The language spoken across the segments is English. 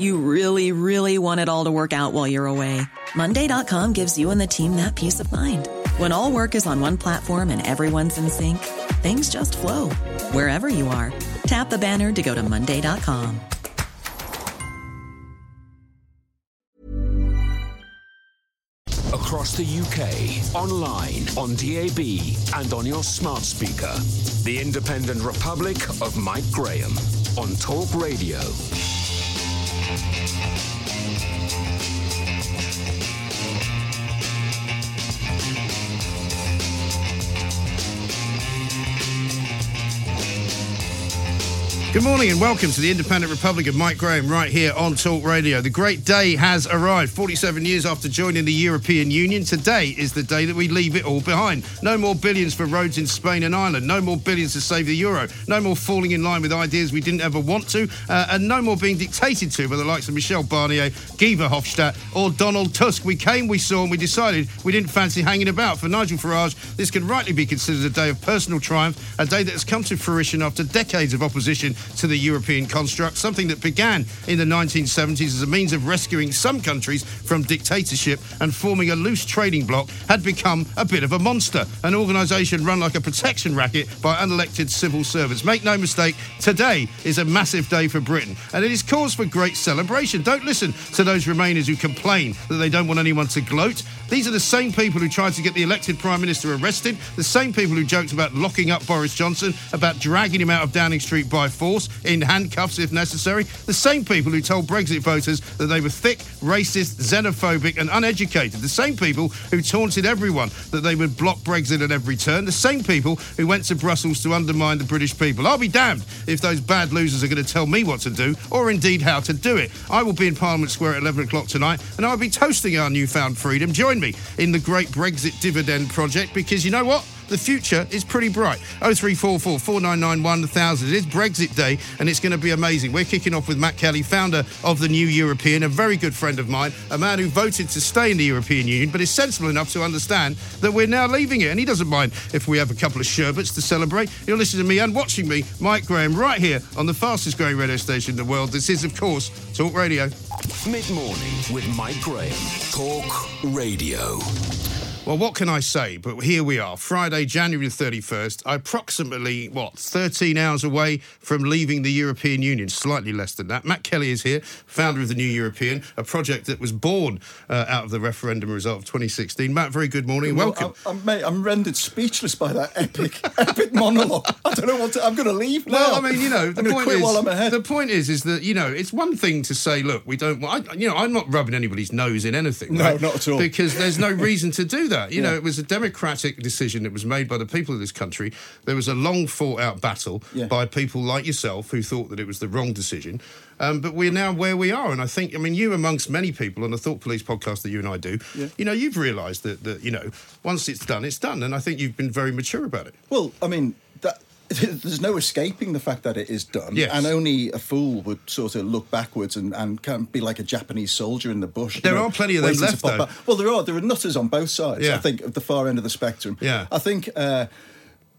You really, really want it all to work out while you're away. Monday.com gives you and the team that peace of mind. When all work is on one platform and everyone's in sync, things just flow wherever you are. Tap the banner to go to Monday.com. Across the UK, online, on DAB, and on your smart speaker. The Independent Republic of Mike Graham on Talk Radio. Música Good morning and welcome to the Independent Republic of Mike Graham right here on Talk Radio. The great day has arrived. 47 years after joining the European Union, today is the day that we leave it all behind. No more billions for roads in Spain and Ireland. No more billions to save the euro. No more falling in line with ideas we didn't ever want to. Uh, and no more being dictated to by the likes of Michel Barnier, Guy Verhofstadt or Donald Tusk. We came, we saw and we decided we didn't fancy hanging about. For Nigel Farage, this can rightly be considered a day of personal triumph, a day that has come to fruition after decades of opposition to the European construct, something that began in the 1970s as a means of rescuing some countries from dictatorship and forming a loose trading bloc, had become a bit of a monster, an organisation run like a protection racket by unelected civil servants. Make no mistake, today is a massive day for Britain, and it is cause for great celebration. Don't listen to those Remainers who complain that they don't want anyone to gloat. These are the same people who tried to get the elected Prime Minister arrested, the same people who joked about locking up Boris Johnson, about dragging him out of Downing Street by force, in handcuffs if necessary, the same people who told Brexit voters that they were thick, racist, xenophobic, and uneducated, the same people who taunted everyone that they would block Brexit at every turn, the same people who went to Brussels to undermine the British people. I'll be damned if those bad losers are going to tell me what to do, or indeed how to do it. I will be in Parliament Square at 11 o'clock tonight, and I'll be toasting our newfound freedom. Join me in the great Brexit dividend project because you know what? The future is pretty bright. 0344 499 1000. It is Brexit Day and it's going to be amazing. We're kicking off with Matt Kelly, founder of the New European, a very good friend of mine, a man who voted to stay in the European Union but is sensible enough to understand that we're now leaving it. And he doesn't mind if we have a couple of sherbets to celebrate. You're listening to me and watching me, Mike Graham, right here on the fastest growing radio station in the world. This is, of course, Talk Radio. Mid morning with Mike Graham. Talk Radio. Well, what can I say? But here we are, Friday, January 31st, approximately, what, 13 hours away from leaving the European Union, slightly less than that. Matt Kelly is here, founder of the New European, a project that was born uh, out of the referendum result of 2016. Matt, very good morning. Well, Welcome. I'm, I'm, mate, I'm rendered speechless by that epic, epic monologue. I don't know what to, I'm going to leave now. Well, I mean, you know, the point is, while I'm ahead. the point is, is that you know, it's one thing to say, look, we don't. want I, you know, I'm not rubbing anybody's nose in anything. No, right? not at all. Because there's no reason to do that. You know, it was a democratic decision that was made by the people of this country. There was a long fought out battle Yeah. by people like yourself who thought that it was the wrong decision. Um, but we're now where we are, and I think, I mean, you amongst many people on the Thought Police podcast that you and I do, Yeah. you know, you've realised that that you know, once it's done, it's done, and I think you've been very mature about it. Well, I mean, there's no escaping the fact that it is done. Yes. And only a fool would sort of look backwards and, and of be like a Japanese soldier in the bush. There know, are plenty of them left, though. out. Well, there are. There are nutters on both sides, Yeah. I think, at the far end of the spectrum. Yeah. I think, uh,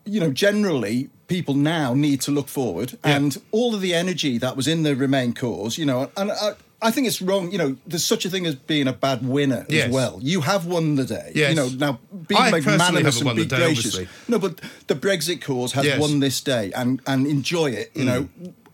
you know, generally, people now need to look forward. Yeah. And all of the energy that was in the Remain cause, you know, and I, I think it's wrong. You know, there's such a thing as being a bad winner Yes. as well. You have won the day. Yes. You know, now be I personally magnanimous and won be the day, gracious. obviously. No, but the Brexit cause has Yes. Mm. won this day, and and enjoy it. You know,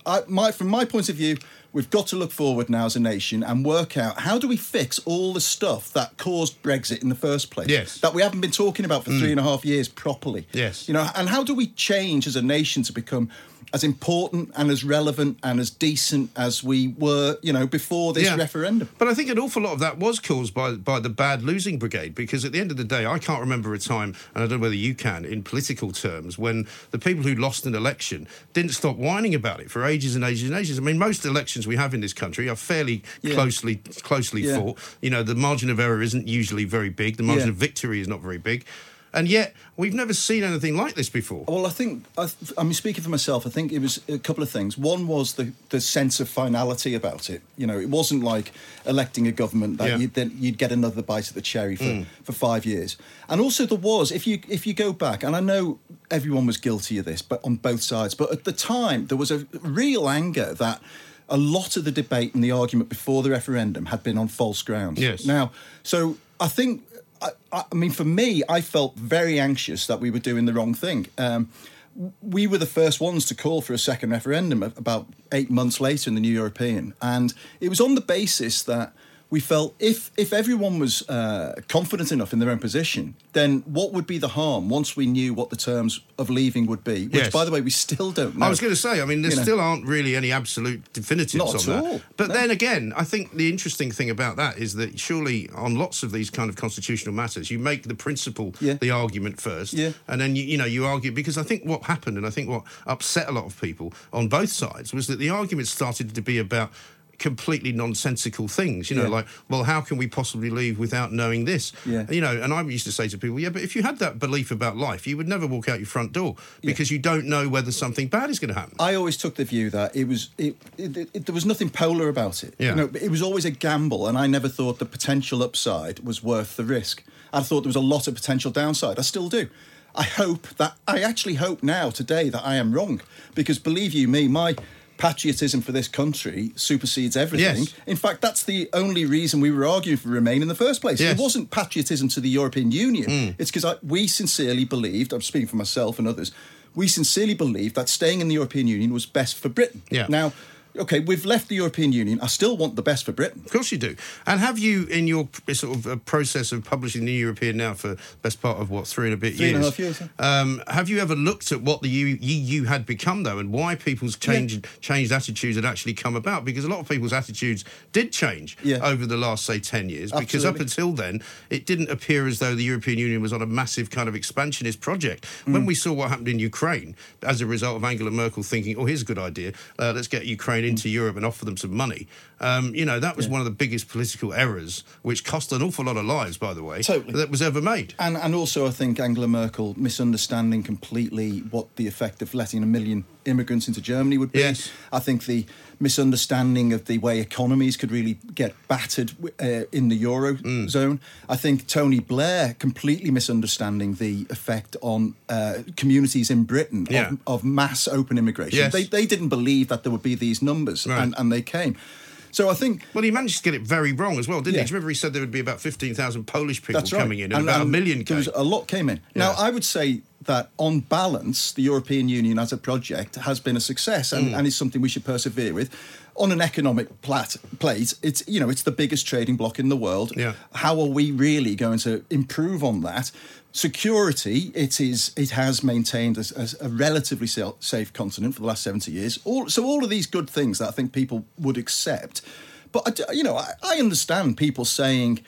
I, my from my point of view, we've got to look forward now as a nation and work out how do we fix all the stuff that caused Brexit in the first place. Yes. Mm. that we haven't been talking about for three and a half years properly. Yes. you know, and how do we change as a nation to become as important and as relevant and as decent as we were, you know, before this referendum. But I think an awful lot of that was caused by by the bad losing brigade because at the end of the day, I can't remember a time, and I don't know whether you can, in political terms, when the people who lost an election didn't stop whining about it for ages and ages and ages. I mean, most elections we have in this country are fairly Yeah. closely closely Yeah. fought. You know, the margin of error isn't usually very big. The margin Yeah. of victory is not very big. And yet, we've never seen anything like this before. Well, I think I, I mean speaking for myself, I think it was a couple of things. One was the the sense of finality about it. You know, it wasn't like electing a government that Yeah. you'd then you'd get another bite of the cherry for, Mm. for five years. And also there was if you if you go back, and I know everyone was guilty of this, but on both sides. But at the time, there was a real anger that. A lot of the debate and the argument before the referendum had been on false grounds. Yes. Now, so I think I, I mean, for me, I felt very anxious that we were doing the wrong thing. Um, we were the first ones to call for a second referendum about eight months later in the New European, and it was on the basis that we felt if if everyone was uh, confident enough in their own position, then what would be the harm once we knew what the terms of leaving would be? Which, Yes. by the way, we still don't know. I was going to say, I mean, there You know. still aren't really any absolute definitives Not on at that. all, But no. then again, I think the interesting thing about that is that surely on lots of these kind of constitutional matters, you make the principle Yeah. the argument first, Yeah. and then you, you know you argue because I think what happened, and I think what upset a lot of people on both sides was that the argument started to be about completely nonsensical things you know Yeah. like well how can we possibly leave without knowing this Yeah. you know and i used to say to people yeah but if you had that belief about life you would never walk out your front door because you don't know whether something bad is going to happen I always took the view that it was it, it, it, there was nothing polar about it. Yeah. You know, it was always a gamble, and I never thought the potential upside was worth the risk. I thought there was a lot of potential downside. I still do. I hope that I actually hope now today that I am wrong because believe you me, my patriotism for this country supersedes everything. Yes. In fact, that's the only reason we were arguing for Remain in the first place. Yes. It wasn't patriotism to the European Union. Mm. It's because we sincerely believed, I'm speaking for myself and others, we sincerely believed that staying in the European Union was best for Britain. Yeah. Now, okay, we've left the European Union. I still want the best for Britain. Of course you do. And have you, in your sort of uh, process of publishing the New European now for best part of what three and a bit Three years, and a half years, yeah. um, have you ever looked at what the EU, had become though, and why people's changed changed attitudes had actually come about? Because a lot of people's attitudes did change Yeah. over the last say ten years. Because up until then, it didn't appear as though the European Union was on a massive kind of expansionist project. Mm. When we saw what happened in Ukraine as a result of Angela Merkel thinking, "Oh, here's a good idea. Uh, let's get Ukraine into Europe and offer them some money." Um, you know, that was. Yeah. one of the biggest political errors, which cost an awful lot of lives, by the way, Totally. that was ever made. And and also, I think Angela Merkel misunderstanding completely what the effect of letting a million immigrants into Germany would be. Yes. I think the misunderstanding of the way economies could really get battered uh, in the eurozone. Mm. I think Tony Blair completely misunderstanding the effect on uh, communities in Britain Yeah. of, of mass open immigration. Yes. They they didn't believe that there would be these numbers, Right. and, and they came. So I think Well, he managed to get it very wrong as well, didn't Yeah. he? Do you Remember, he said there would be about 15,000 Polish people right. coming in and, about a million There was a lot came in. Now, I would say that on balance, the European Union as a project has been a success and, Mm. and is something we should persevere with. On an economic plat, plate, it's you know it's the biggest trading bloc in the world. Yeah. How are we really going to improve on that? Security, it is it has maintained as a relatively safe continent for the last seventy years. All, so all of these good things that I think people would accept. But I you know, I, I understand people saying,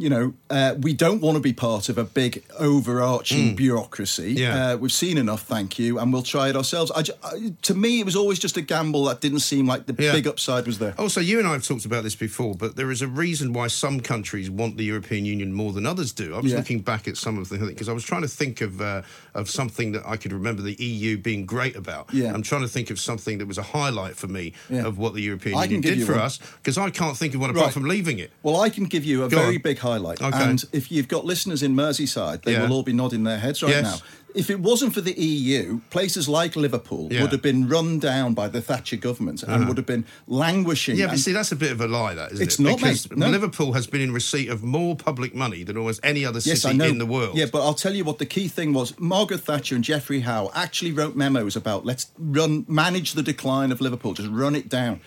you know, uh, we don't want to be part of a big overarching bureaucracy. Mm. Yeah. Uh, we've seen enough, thank you, and we'll try it ourselves. I, I- to me, it was always just a gamble that didn't seem like the Yeah. big upside was there. Also, you and I have talked about this before, but there is a reason why some countries want the European Union more than others do. I was Yeah. looking back at some of the because I was trying to think of uh, of something that I could remember the EU being great about. Yeah. I'm trying to think of something that was a highlight for me of what the European I Union did for one. us because I can't think of one apart Right. from leaving it. Well, I can give you a Go very on. big highlight. Okay. And if you've got listeners in Merseyside, they Yeah. will all be nodding their heads right Yes. now. If it wasn't for the EU, places like Liverpool Yeah. would have been run down by the Thatcher government and uh-huh. would have been languishing. Yeah, but see, that's a bit of a lie, that isn't It's it? not, because mate. No. Liverpool has been in receipt of more public money than almost any other Yes, city in the world. Yeah, but I'll tell you what the key thing was. Margaret Thatcher and Geoffrey Howe actually wrote memos about let's run manage the decline of Liverpool, just run it down.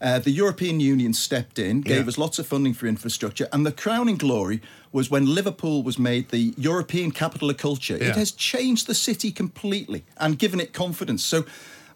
Uh, the European Union stepped in, gave Yeah. us lots of funding for infrastructure, and the crowning glory was when Liverpool was made the European capital of culture. Yeah. It has changed the city completely and given it confidence. So.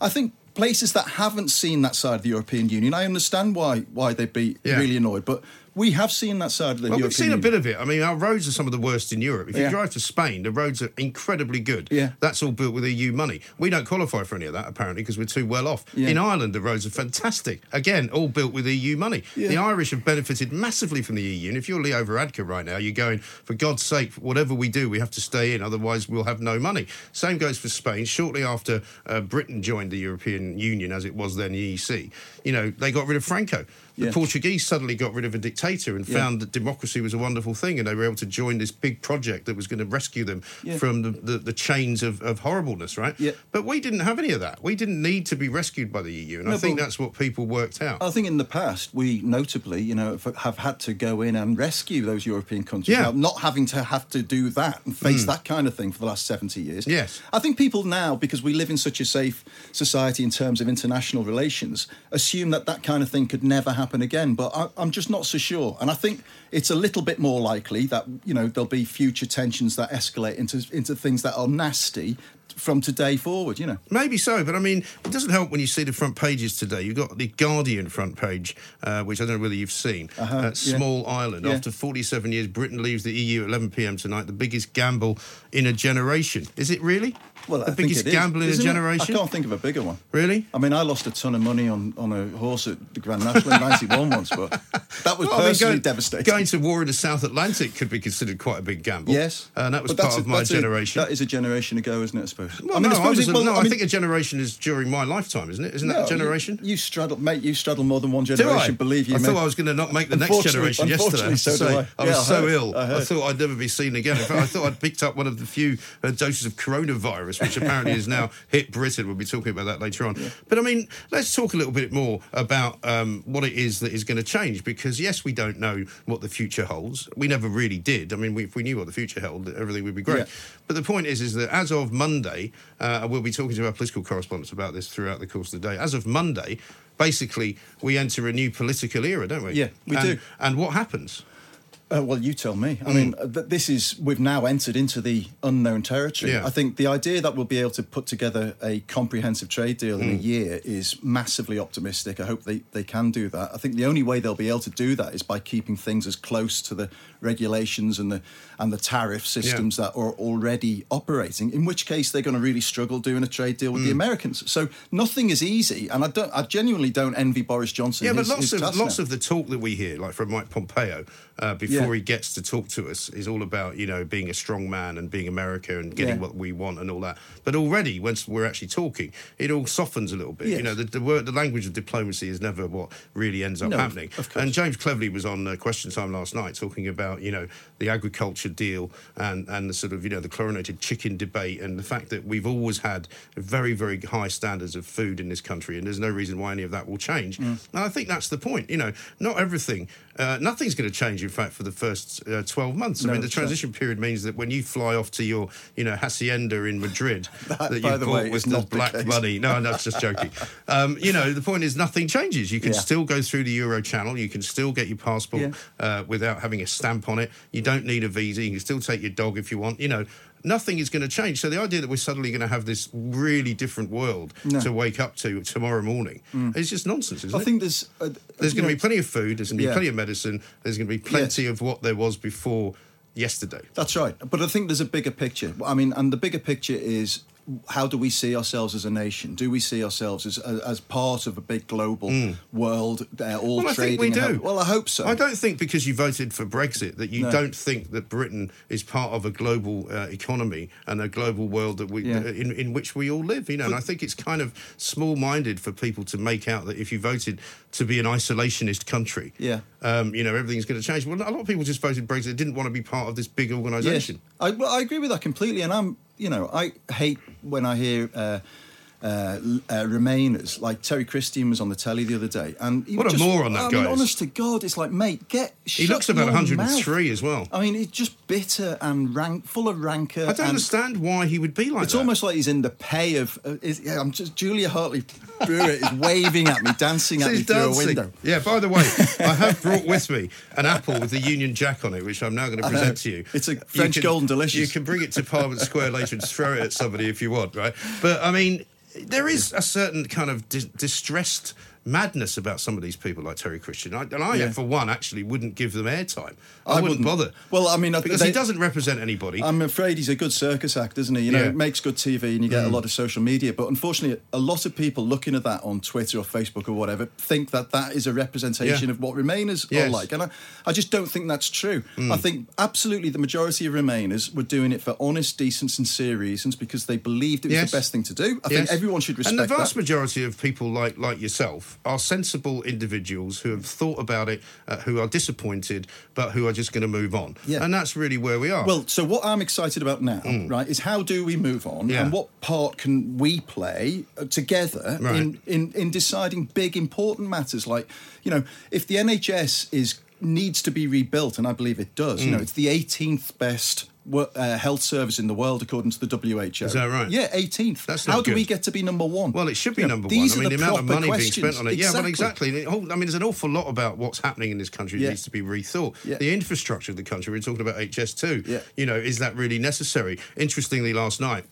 I think places that haven't seen that side of the European Union, I understand why why they'd be Yeah. really annoyed, but we have seen that side of the Well, European we've seen a bit of it. I mean, our roads are some of the worst in Europe. If you drive to Spain, the roads are incredibly good. Yeah. That's all built with EU money. We don't qualify for any of that, apparently, because we're too well off. Yeah. In Ireland, the roads are fantastic. Again, all built with EU money. Yeah. The Irish have benefited massively from the EU. And if you're Leo Varadkar right now, you're going, for God's sake, whatever we do, we have to stay in, otherwise we'll have no money. Same goes for Spain. Shortly after uh, Britain joined the European Union, as it was then the EC, you know, they got rid of Franco. The Yeah. Portuguese suddenly got rid of a dictator and Yeah. found that democracy was a wonderful thing, and they were able to join this big project that was going to rescue them Yeah. from the, the, the chains of, of horribleness, right? Yeah. But we didn't have any of that. We didn't need to be rescued by the EU, and I think that's what people worked out. I think in the past we notably, you know, have- had to go in and rescue those European countries. Yeah. Not having to have to do that and face mm. that kind of thing for the last seventy years. Yes. I think people now, because we live in such a safe society in terms of international relations, assume that that kind of thing could never happen again. But I, I'm just not so sure, and I think it's a little bit more likely that you know there'll be future tensions that escalate into into things that are nasty from today forward. You know. Maybe so, but I mean, it doesn't help when you see the front pages today. You've got the Guardian front page, uh, which I don't know whether you've seen. Uh-huh, uh, yeah. Small Island. Yeah. After 47 years, Britain leaves the EU at 11 p.m. tonight. The biggest gamble in a generation. Is it really? Well, I the think biggest it is, gamble in a isn't it? generation. I can't think of a bigger one. Really? I mean, I lost a ton of money on, on a horse at the Grand National in '91 once, but that was Well, I mean, personally going, devastating. Going to war in the South Atlantic could be considered quite a big gamble. yes, and that was But part a- of my that's a- generation. that is a generation ago, isn't it? I suppose. well, I mean, no, I suppose was it- well, no, I, mean, think a generation is during my lifetime, isn't it? Isn't that a generation? You, you straddle, mate. You straddle more than one generation. Believe you I thought I was going to not make the next generation yesterday. I, have to unfortunately, so do I. I was so ill. I I, thought I'd never be seen again. I thought I'd picked up one of the few uh, doses of coronavirus, which apparently has now hit Britain. We'll be talking about that later on. But I mean, let's talk a little bit more about um, what it is that is going to change. Because yes, we don't know what the future holds. We never really did. I mean, we, if we knew what the future held, everything would be great. Yeah. But the point is, is that as of Monday, uh, we'll be talking to our political correspondents about this throughout the course of the day. As of Monday, basically, we enter a new political era, don't we? Yeah, we And- do. And what happens? Uh, well, you tell me. I mean, uh, th- this is we've now entered into the unknown territory. Yeah. I think the idea that we'll be able to put together a comprehensive trade deal in a Hmm. year is massively optimistic. I hope they, they can do that. I think the only way they'll be able to do that is by keeping things as close to the regulations and the and the tariff systems that are already operating. In which case, they're going to really struggle doing a trade deal with Hmm. the Americans. So nothing is easy, and I don't. I genuinely don't envy Boris Johnson. Yeah, but lots his of lots now. of the talk that we hear, like from Mike Pompeo, uh, before Yeah. he gets to talk to us, is all about you know being a strong man and being America and getting Yeah. what we want and all that. But already, once we're actually talking, it all softens a little bit. You know, the the, word, the language of diplomacy is never what really ends up No, happening. of course. And James Cleverly was on uh, Question Time last night talking about you know the agriculture deal and and the sort of you know the chlorinated chicken debate and the fact that we've always had very very high standards of food in this country and there's no reason why any of that will change. Mm. And I think that's the point. You know, not everything, uh, nothing's going to change. In fact, for the first uh, twelve months. I mean, the transition period means that when you fly off to your you know hacienda in Madrid That, that by you the bought way, with the black case. money. No, no, that's just joking. Um, you know, the point is nothing changes. You can Yeah. still go through the Euro channel. You can still get your passport Yeah. uh, without having a stamp on it. You don't need a visa. You can still take your dog if you want. You know, nothing is going to change. So the idea that we're suddenly going to have this really different world No. to wake up to tomorrow morning is just nonsense, isn't I it? think there's uh, there's going to be plenty of food. There's going to be Yeah. plenty of medicine. There's going to be plenty of what there was before yesterday. That's right. But I think there's a bigger picture. I mean, and the bigger picture is how do we see ourselves as a nation? Do we see ourselves as as part of a big global world? They're all. Well, I trading. think we do. help- well, I hope so. I don't think because you voted for Brexit that you No. don't think that Britain is part of a global uh, economy and a global world that we Yeah. uh, in, in which we all live. You know, and I think it's kind of small-minded for people to make out that if you voted to be an isolationist country, Yeah. um, you know, everything's going to change. Well, a lot of people just voted Brexit. They didn't want to be part of this big Yes, organisation. I, well, I agree with that completely, and I'm, you know, I hate when I hear. Uh, uh, uh, Remainers like Terry Christian was on the telly the other day, and he What a just- moron that I guy mean, honest to God, it's like, mate, get. He looks about 103 mouth. as well. I mean, he's just bitter and rank, full of rancor. I don't understand why he would be like It's that. almost like he's in the pay of. Uh, is, yeah, I'm just Julia Hartley Brewer is waving at me, dancing at me through a window. Yeah, by the way, I have brought with me an apple with the Union Jack on it, which I'm now going to present to you. It's a You French can- golden delicious. You can bring it to Parliament Square later and throw it at somebody if you want, right? But I mean, there is a certain kind of dis- distressed madness about some of these people like Terry Christian. I, and I, Yeah. for one, actually wouldn't give them airtime. I, I wouldn't, wouldn't. bother. Well, I mean, because they- he doesn't represent anybody. I'm afraid he's a good circus act, isn't he? You know, Yeah. Mm. it makes good TV and you get a lot of social media. But unfortunately, a lot of people looking at that on Twitter or Facebook or whatever think that that is a representation Yeah. of what Remainers Yes. Mm. are like. And I, I just don't think that's true. I think absolutely the majority of Remainers were doing it for honest, decent, sincere reasons because they believed it was Yes. the best thing to do. I Yes. think everyone should respect And the vast that. majority of people like like yourself are sensible individuals who have thought about it, uh, who are disappointed, but who are just going to move on. Yeah. And that's really where we are. Well, so what I'm excited about now, right, is how do we move on Mm. Yeah. and what part can we play uh, together Right. in, in, in deciding big, important matters like, you know, if the NHS is needs to be rebuilt, and I believe it does, Mm. you know, it's the 18th best uh, health service in the world according to the WHO. Is that right? Yeah, 18th. That's how not do we get to be number one? Well, it should be know, number one. I are mean, the, amount of money questions. being spent on it. Yeah, well, exactly. Whole- I mean, there's an awful lot about what's happening in this country that Yeah. needs to be rethought. Yeah. The infrastructure of the country, we're talking about HS2. Yeah. You know, is that really necessary? Interestingly, last night,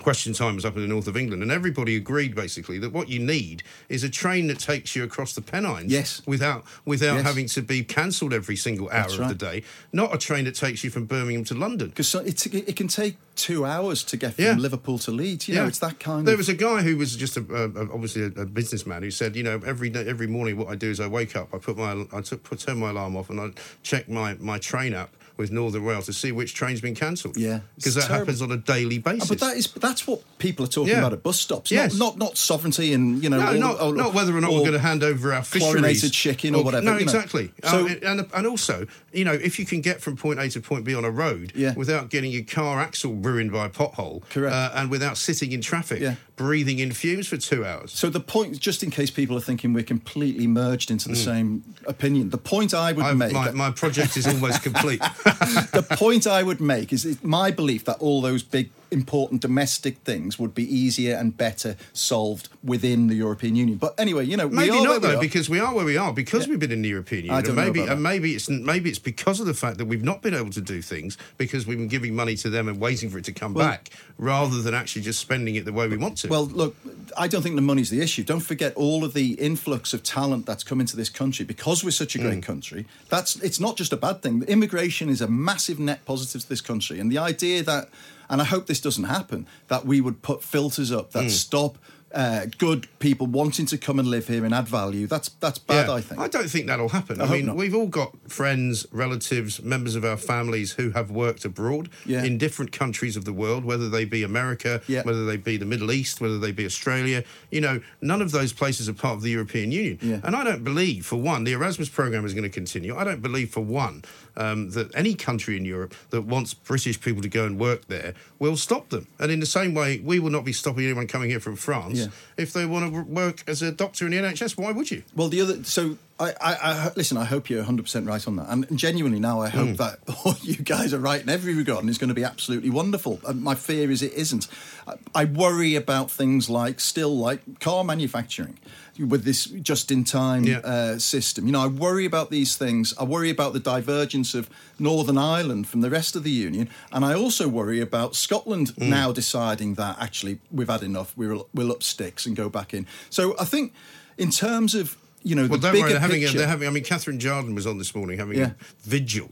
Question time was up in the north of England, and everybody agreed basically that what you need is a train that takes you across the Pennines Yes. without without Yes. having to be cancelled every single hour That's of right. the day. Not a train that takes you from Birmingham to London. Because so it, it can take two hours to get from Yeah. Liverpool to Leeds. You know, it's that kind there of. was a guy who was just a, obviously a, a businessman who said, you know, every day, every morning, what I do is I wake up, I put my, I took, put, turn my alarm off, and I check my, my train app with Northern Rail to see which train's been cancelled. Yeah. because that terrible. happens on a daily basis. Oh, But that is that's what people are talking Yeah. about at bus stops. Yes. Not, not not sovereignty and you know. no, all- not, all- not whether or not we're going to hand over our fisheries. chlorinated chicken or whatever, No, you know. exactly. So- Uh, and, and also, you know, if you can get from point A to point B on a road Yeah. without getting your car axle ruined by a pothole, Correct. uh, and without sitting in traffic, Yeah. Breathing in fumes for two hours. So the point, just in case people are thinking we're completely merged into the same opinion, the point I would Mm. I've- make, my, my project is almost complete. the point I would make is my belief that all those big important domestic things would be easier and better solved within the European Union. But anyway, you know, Maybe not though, because we are where we are because Yeah. we've been in the European I Union. don't and know maybe and maybe it's maybe it's because of the fact that we've not been able to do things because we've been giving money to them and waiting for it to come Well- back rather than actually just spending it the way we want to. Well, look, I don't think the money's the issue. Don't forget all of the influx of talent that's come into this country because we're such a Mm. great country. That's it's not just a bad thing. Immigration is a massive net positive to this country, and the idea that, and I hope this doesn't happen, that we would put filters up Mm. that stop. Uh, good people wanting to come and live here and add value. That's that's bad. Yeah, I think. I don't think that'll happen. I, hope mean, not. we've all got friends, relatives, members of our families who have worked abroad Yeah. in different countries of the world, whether they be America, Yeah. whether they be the Middle East, whether they be Australia. You know, none of those places are part of the European Union. And I don't believe, for one, the Erasmus program is going to continue. I don't believe, for one, um, that any country in Europe that wants British people to go and work there will stop them. And in the same way, we will not be stopping anyone coming here from France Yeah. if they want to work as a doctor in the NHS. Why would you? Well, the other so I, I, I listen. I hope you're 100 percent right on that, and genuinely now I hope mm. that all you guys are right in every regard, and it's going to be absolutely wonderful. And my fear is it isn't. I, I worry about things like still like car manufacturing with this just-in-time Yeah. uh, system. You know, I worry about these things. I worry about the divergence of Northern Ireland from the rest of the union, and I also worry about Scotland Mm. now deciding that actually we've had enough. We'll we'll up sticks and go back in. So I think in terms of you know Well, the don't worry. They're having, a, they're having. I mean, Catherine Jarden was on this morning having Yeah. a vigil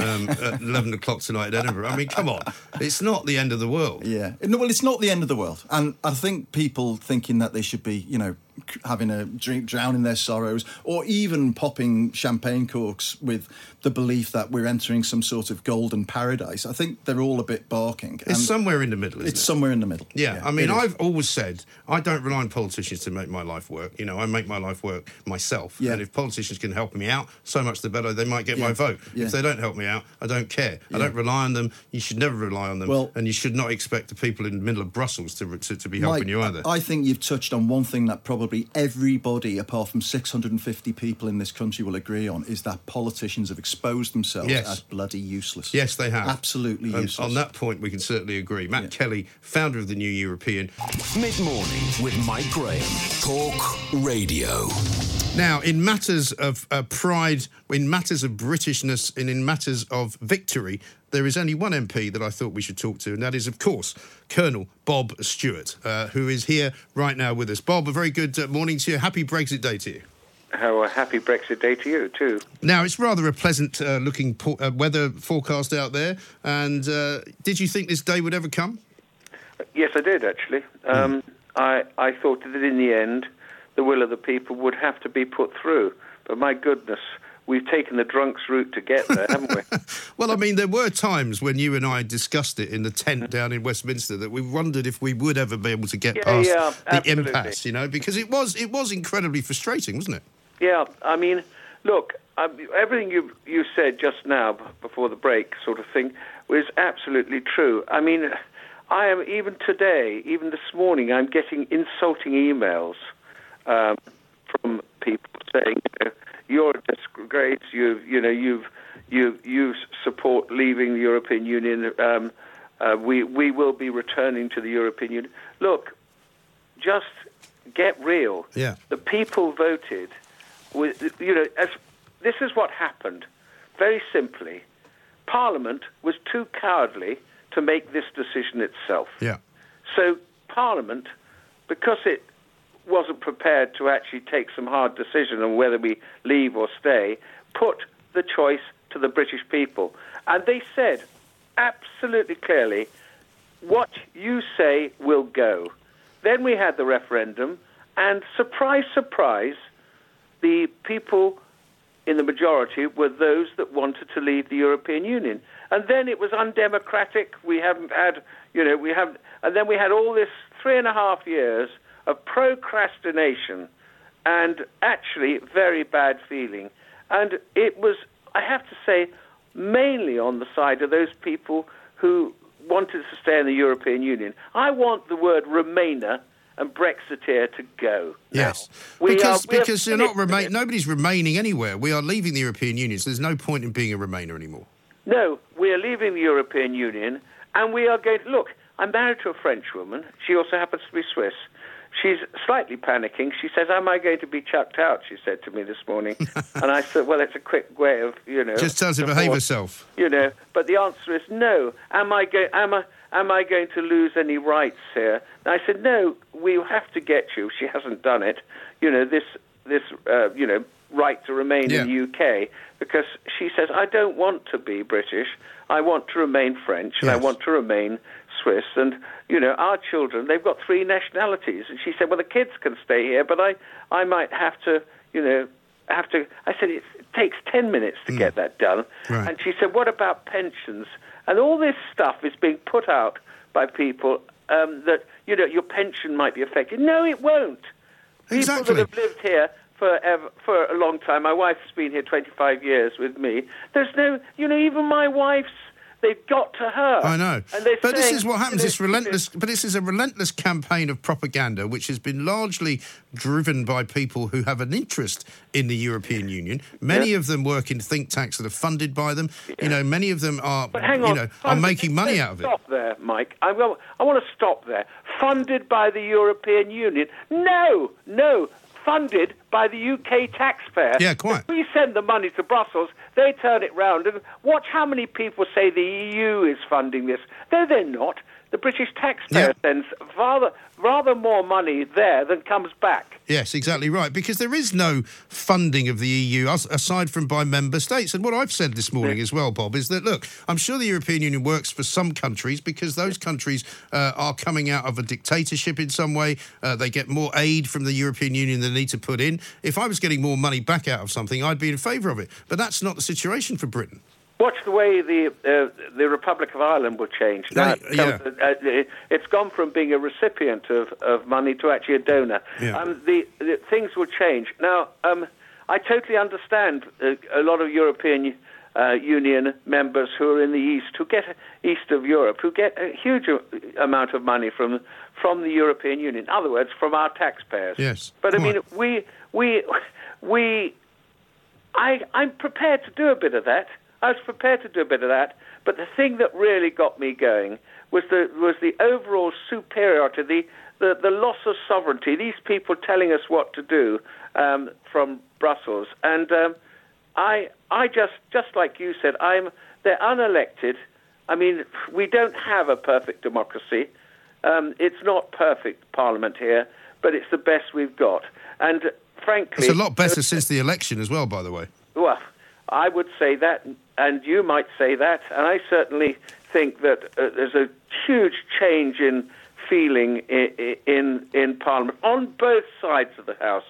um, at eleven o'clock tonight at Edinburgh. I mean, come on, it's not the end of the world. Yeah. No, well, it's not the end of the world. And I think people thinking that they should be, you know, having a drink, drowning their sorrows, or even popping champagne corks with the belief that we're entering some sort of golden paradise. I think they're all a bit barking. It's somewhere in the middle, isn't It's it? somewhere in the middle. Yeah, I mean. I've always said I don't rely on politicians to make my life work. You know, I make my life work myself. Yeah. And if politicians can help me out, so much the better. They might get my vote. Yeah. If they don't help me out, I don't care. I don't rely on them. You should never rely on them. Well- and you should not expect the people in the middle of Brussels to to, to be helping Mike, you either. I think you've touched on one thing that probably everybody, apart from 650 people in this country, will agree on is that politicians have exposed themselves Yes. as bloody useless. Yes, they have. Absolutely Um, useless. on that point, we can certainly agree. Matt Yeah. Kelly, founder of the New European. Mid morning with Mike Graham. Talk Radio. Now, in matters of uh, pride, in matters of Britishness, and in matters of victory, there is only one MP that I thought we should talk to, and that is, of course, Colonel Bob Stewart, uh, who is here right now with us. Bob, a very good uh, morning to you. Happy Brexit Day to you. How a happy Brexit Day to you, too. Now, it's rather a pleasant uh, looking po- uh, weather forecast out there. And uh, did you think this day would ever come? Yes, I did, actually. Um, I, I thought that in the end, the will of the people would have to be put through. But my goodness, we've taken the drunk's route to get there, haven't we? Well, I mean, there were times when you and I discussed it in the tent mm-hmm. down in Westminster that we wondered if we would ever be able to get Yeah, past yeah, the absolutely. impasse, you know, because it was it was incredibly frustrating, wasn't it? Yeah, I mean, look, everything you you said just now before the break, sort of thing, was absolutely true. I mean, I am even today, even this morning, I'm getting insulting emails um, from people saying, you know, "You're a disgrace. You've, you know you've you you support leaving the European Union. Um, uh, we we will be returning to the European Union." Look, just get real. Yeah. The people voted with, you know, as this is what happened. Very simply, Parliament was too cowardly to make this decision itself. Yeah. So Parliament, because it wasn't prepared to actually take some hard decision on whether we leave or stay, put the choice to the British people. And they said absolutely clearly, what you say will go. Then we had the referendum, and surprise, surprise, the people in the majority were those that wanted to leave the European Union. And then it was undemocratic. We haven't had, you know, we have, and then we had all this three and a half years of procrastination and actually very bad feeling. And it was, I have to say, mainly on the side of those people who wanted to stay in the European Union. I want the word Remainer and Brexiteer to go. Yes, because are- because you're not remain. Nobody's remaining anywhere. We are leaving the European Union, so there's no point in being a Remainer anymore. No, we are leaving the European Union, and we are going. look, I'm married to a French woman. She also happens to be Swiss. She's slightly panicking. She says, "Am I going to be chucked out?" She said to me this morning, and I said, "Well, it's a quick way of you know." Just tell her to behave herself. You know, but the answer is no. Am I going? Am I? Am I going to lose any rights here? And I said, no. We have to get you. She hasn't done it. You know this. This. Uh, you know, right to remain in the UK because she says I don't want to be British. I want to remain French and I want to remain Swiss. And you know, our children they've got three nationalities. And she said, well, the kids can stay here, but I I might have to. You know. Have to. I said it takes ten minutes to get that done. Right. and she said, "What about pensions?" And all this stuff is being put out by people um, that you know your pension might be affected. No, it won't. Exactly. People that have lived here forever, for a long time. My wife's been here 25 years with me. There's no, you know, even my wife's. They've got to her. I know. But this is what happens. This relentless. But this is a relentless campaign of propaganda, which has been largely driven by people who have an interest in the European Union. Many of them work in think tanks that are funded by them. You know, many of them are, But hang on, you know, are making money out of it. Stop there, Mike. I, will- I want to stop there. Funded by the European Union? No, no. Funded by the UK taxpayer. Yeah, quite. If we send the money to Brussels, they turn it round and watch how many people say the EU is funding this. No, they're not. The British taxpayer Yeah. sends rather rather more money there than comes back. Yes, exactly right. Because there is no funding of the EU aside from by member states. And what I've said this morning as well, Bob, is that look, I'm sure the European Union works for some countries because those countries uh, are coming out of a dictatorship in some way. Uh, they get more aid from the European Union than they need to put in. If I was getting more money back out of something, I'd be in favour of it. But that's not the situation for Britain. Watch the way the uh, the Republic of Ireland will change. Now, yeah. uh, it- it's gone from being a recipient of, of money to actually a donor. Yeah. Um, the, the things will change. Now, um, I totally understand uh, a lot of European uh, Union members who are in the east, who get east of Europe, who get a huge amount of money from from the European Union. In other words, from our taxpayers. Yes, But I mean, we we we I, I'm prepared to do a bit of that. I was prepared to do a bit of that. But the thing that really got me going was the was the overall superiority, the, the, the loss of sovereignty. These people telling us what to do um, from Brussels, and um, I, I just, just like you said, I'm. They're unelected. I mean, we don't have a perfect democracy. Um, it's not perfect Parliament here, but it's the best we've got. And frankly, It's a lot better since the election as well, by the way. well, I would say that, and you might say that, and I certainly think that uh, there's a huge change in feeling in, in in Parliament on both sides of the House,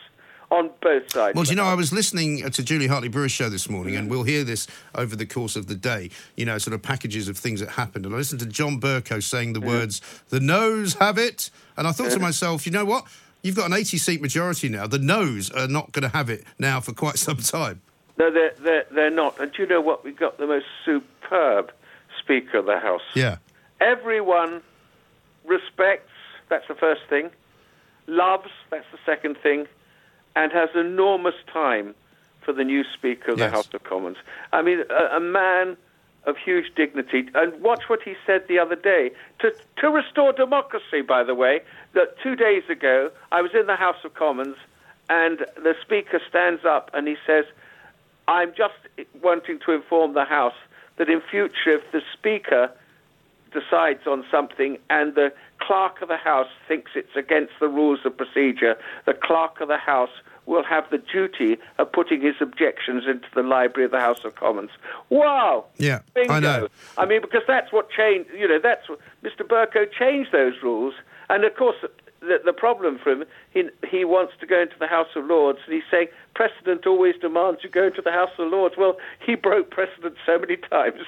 on both sides. Well, you know, I was listening uh, to Julie Hartley Brewer's show this morning, Mm. and we'll hear this over the course of the day, you know, sort of packages of things that happened. And I listened to John Bercow saying the words, the noes have it. And I thought to myself, you know what? You've got an 80 seat majority now. The noes are not going to have it now for quite some time. No, they're, they're, they're not. And do you know what? We've got the most superb Speaker of the House. Yeah. Everyone respects, that's the first thing, loves, that's the second thing, and has enormous time for the new Speaker of Yes. the House of Commons. I mean, a, a man of huge dignity. And watch what he said the other day. To, to restore democracy, by the way, that two days ago, I was in the House of Commons, and the Speaker stands up and he says, I'm just wanting to inform the House that in future, if the Speaker decides on something and the clerk of the House thinks it's against the rules of procedure, the clerk of the House will have the duty of putting his objections into the library of the House of Commons. Wow! Yeah, Bingo. I know. I mean, because that's what changed. You know, that's what Mr. Bercow changed those rules, and of course. The, the problem for him, he, he wants to go into the House of Lords, and he's saying precedent always demands you go into the House of Lords. Well, he broke precedent so many times.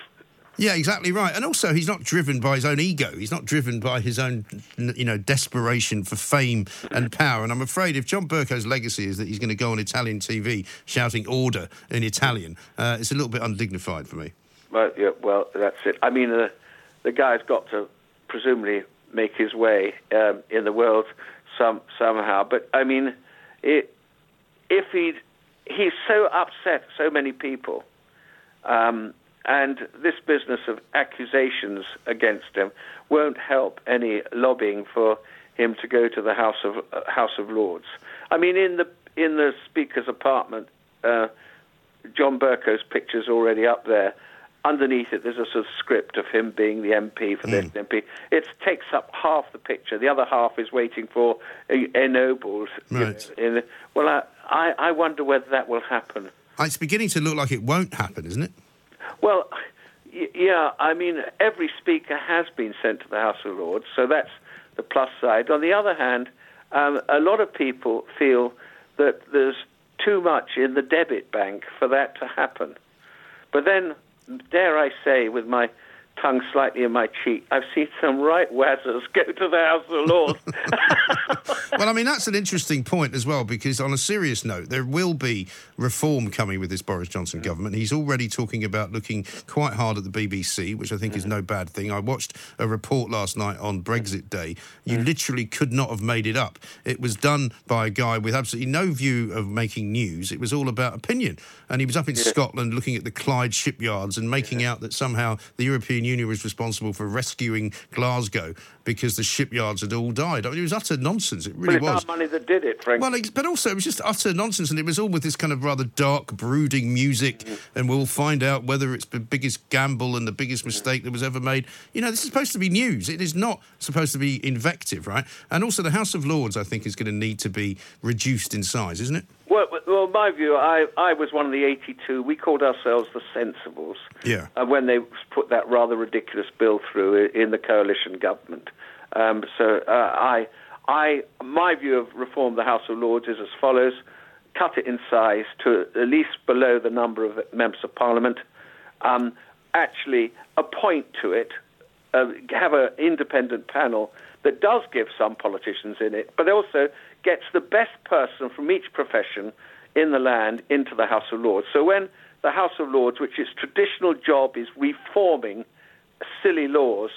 Yeah, exactly right. And also, he's not driven by his own ego. He's not driven by his own, you know, desperation for fame and power. And I'm afraid if John Bercow's legacy is that he's going to go on Italian TV shouting order in Italian, uh, it's a little bit undignified for me. Well, yeah, well, that's it. I mean, uh, the guy's got to presumably make his way um, in the world some somehow. But I mean, it, if he he's so upset so many people, um, and this business of accusations against him won't help any lobbying for him to go to the House of uh, House of Lords. I mean, in the in the Speaker's apartment. Uh, John Bercow's picture's already up there. Underneath it, there's a sort of script of him being the MP for the MP. It takes up half the picture. The other half is waiting for ennobles. you Right. know, well, I, I, I wonder whether that will happen. It's beginning to look like it won't happen, isn't it? Well, y- yeah, I mean, every speaker has been sent to the House of Lords, so that's the plus side. On the other hand, um, a lot of people feel that there's too much in the debit bank for that to happen. But then, dare I say, with my tongue slightly in my cheek, I've seen some right wazzers go to the House of Lords. well, I mean, that's an interesting point as well, because on a serious note, there will be reform coming with this Boris Johnson government. He's already talking about looking quite hard at the BBC, which I think is mm-hmm. no bad thing. I watched a report last night on Brexit Day. You mm-hmm. literally could not have made it up. It was done by a guy with absolutely no view of making news. It was all about opinion. And he was up in Scotland looking at the Clyde shipyards and making out that somehow the European Union was responsible for rescuing Glasgow because the shipyards had all died. I mean, it was utter nonsense. It really was. our money that did it, frankly. Well, but also it was just utter nonsense, and it was all with this kind of rather dark, brooding music. And we'll find out whether it's the biggest gamble and the biggest mistake that was ever made. You know, this is supposed to be news. It is not supposed to be invective, right? And also, the House of Lords, I think, is going to need to be reduced in size, isn't it? Well, well, my view, I, I was one of the 82. We called ourselves the Sensibles. Yeah. Uh, when they put that rather ridiculous bill through in the coalition government. Um, so uh, I, I, my view of reform the House of Lords is as follows: cut it in size to at least below the number of members of Parliament. Um, actually, appoint to it, uh, have an independent panel that does give some politicians in it, but also gets the best person from each profession in the land into the House of Lords. So when the House of Lords, which its traditional job is reforming silly laws,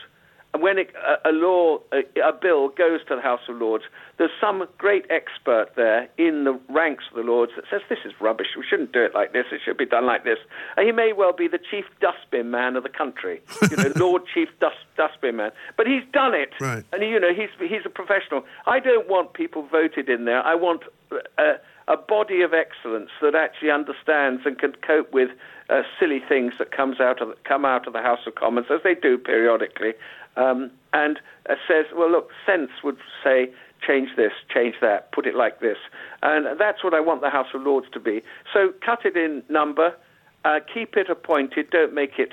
when it, a, a law, a, a bill goes to the House of Lords, there's some great expert there in the ranks of the Lords that says this is rubbish. We shouldn't do it like this. It should be done like this. And he may well be the chief dustbin man of the country, you know, Lord Chief dust, Dustbin Man. But he's done it, Right. and you know he's he's a professional. I don't want people voted in there. I want uh, a body of excellence that actually understands and can cope with uh, silly things that comes out of come out of the House of Commons, as they do periodically, um, and uh, says, well, look, sense would say change this, change that, put it like this. And that's what I want the House of Lords to be. So cut it in number, uh, keep it appointed, don't make it,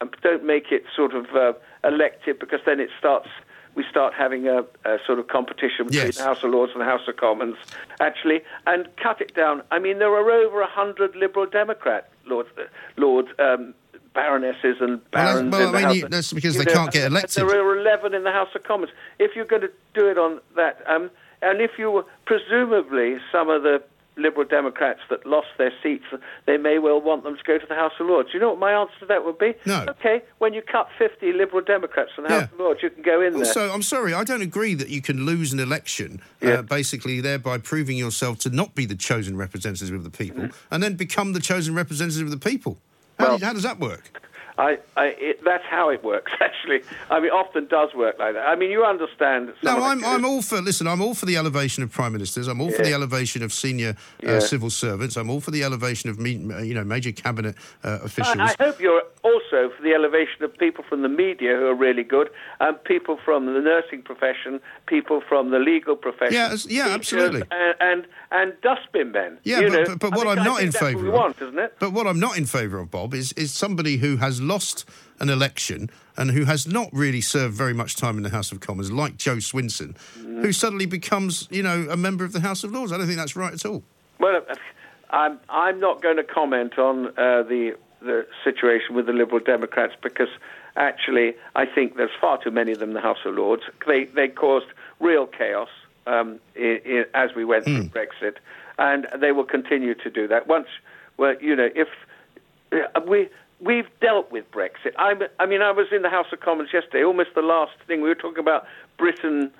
um, don't make it sort of uh, elective because then it starts. We start having a, a sort of competition between Yes. the House of Lords and the House of Commons, actually, and cut it down. I mean, there are over a hundred Liberal Democrat lords, lords, um, baronesses and Well, that's- barons. well, the I mean, you- that's because you they know, can't get elected. There are 11 in the House of Commons. If you're going to do it on that, um, and if you were, presumably some of the Liberal Democrats that lost their seats, they may well want them to go to the House of Lords. You know what my answer to that would be? No. Okay, when you cut 50 Liberal Democrats from the Yeah. House of Lords, you can go in there. Also, I'm sorry, I don't agree that you can lose an election, Yeah. uh, basically thereby proving yourself to not be the chosen representative of the people, and then become the chosen representative of the people. How, Well- do- how does that work? I, I, it, that's how it works, actually. I mean, often does work like that. I mean, you understand. No, I'm, I'm all for. Listen, I'm all for the elevation of prime ministers. I'm all for the elevation of senior uh, Yeah. civil servants. I'm all for the elevation of me, you know major cabinet uh, officials. I hope you're also for the elevation of people from the media who are really good, and people from the nursing profession, people from the legal profession. Yeah, yeah, absolutely. And, and and dustbin men. Yeah, but, but, but what think- I'm not in that's what favour we of, want, isn't it? But what I'm not in favour of, Bob, is is somebody who has lost an election and who has not really served very much time in the House of Commons, like Jo Swinson, Mm-hmm. who suddenly becomes, you know, a member of the House of Lords. I don't think that's right at all. Well, I'm I'm not going to comment on uh, the the situation with the Liberal Democrats because actually I think there's far too many of them in the House of Lords. They they caused real chaos um, i i as we went through Brexit, and they will continue to do that. Once, well, you know, if uh, we. We've dealt with Brexit. I'm, I mean, I was in the House of Commons yesterday, almost the last thing. We were talking about Britain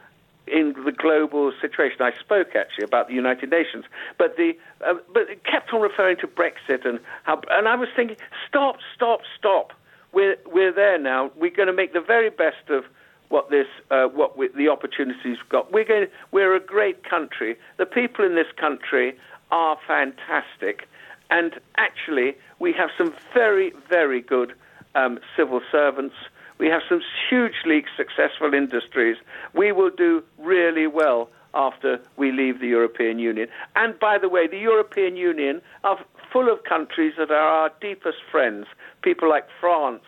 in the global situation. I spoke actually about the United Nations, but the uh, but it kept on referring to Brexit and how. And I was thinking, stop, stop, stop. We're we're there now. We're going to make the very best of what this uh, what we, the opportunities we've got. We're going. We're a great country. The people in this country are fantastic, and actually we have some very very good um, civil servants. We have some hugely successful industries. We will do really well after we leave the European Union. And by the way, the European Union are full of countries that are our deepest friends. People like France.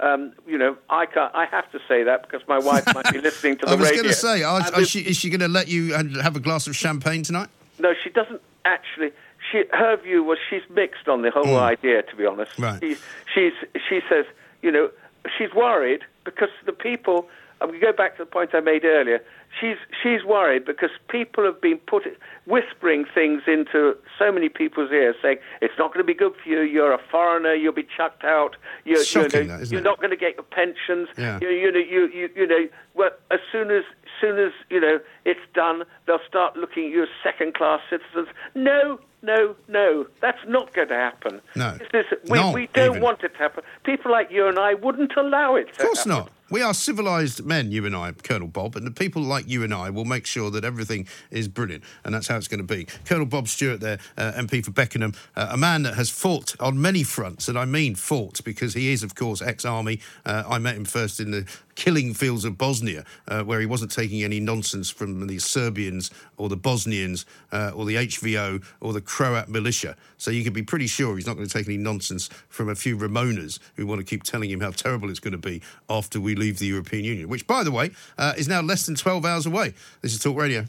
Um, you know, I can't, I have to say that because my wife might be listening to the radio. I was going to say, are, are she, is she going to let you have a glass of champagne tonight? no, she doesn't actually. She, her view was she's mixed on the whole idea. To be honest, Right. She, she's she says, you know, she's worried because the people. And we go back to the point I made earlier. She's she's worried because people have been put whispering things into so many people's ears, saying it's not going to be good for you. You're a foreigner. You'll be chucked out. You're, shocking, you know, that, you're not going to get your pensions. Yeah. You, you know, you, you, you know, well, as soon as, soon as you know it's done, they'll start looking at you as second-class citizens. No, no, no, that's not going to happen. No. This is, we, we don't even. want it to happen. People like you and I wouldn't allow it. Of course not. We are civilised men, you and I, Colonel Bob, and the people like you and I will make sure that everything is brilliant, and that's how it's going to be. Colonel Bob Stewart, there, uh, MP for Beckenham, uh, a man that has fought on many fronts, and I mean fought because he is, of course, ex-army. Uh, I met him first in the killing fields of Bosnia, uh, where he wasn't taking any nonsense from the Serbians or the Bosnians uh, or the HVO or the Croat militia. So you can be pretty sure he's not going to take any nonsense from a few Remoaners who want to keep telling him how terrible it's going to be after we leave the European Union, which, by the way, uh, is now less than 12 hours away. This is Talk Radio.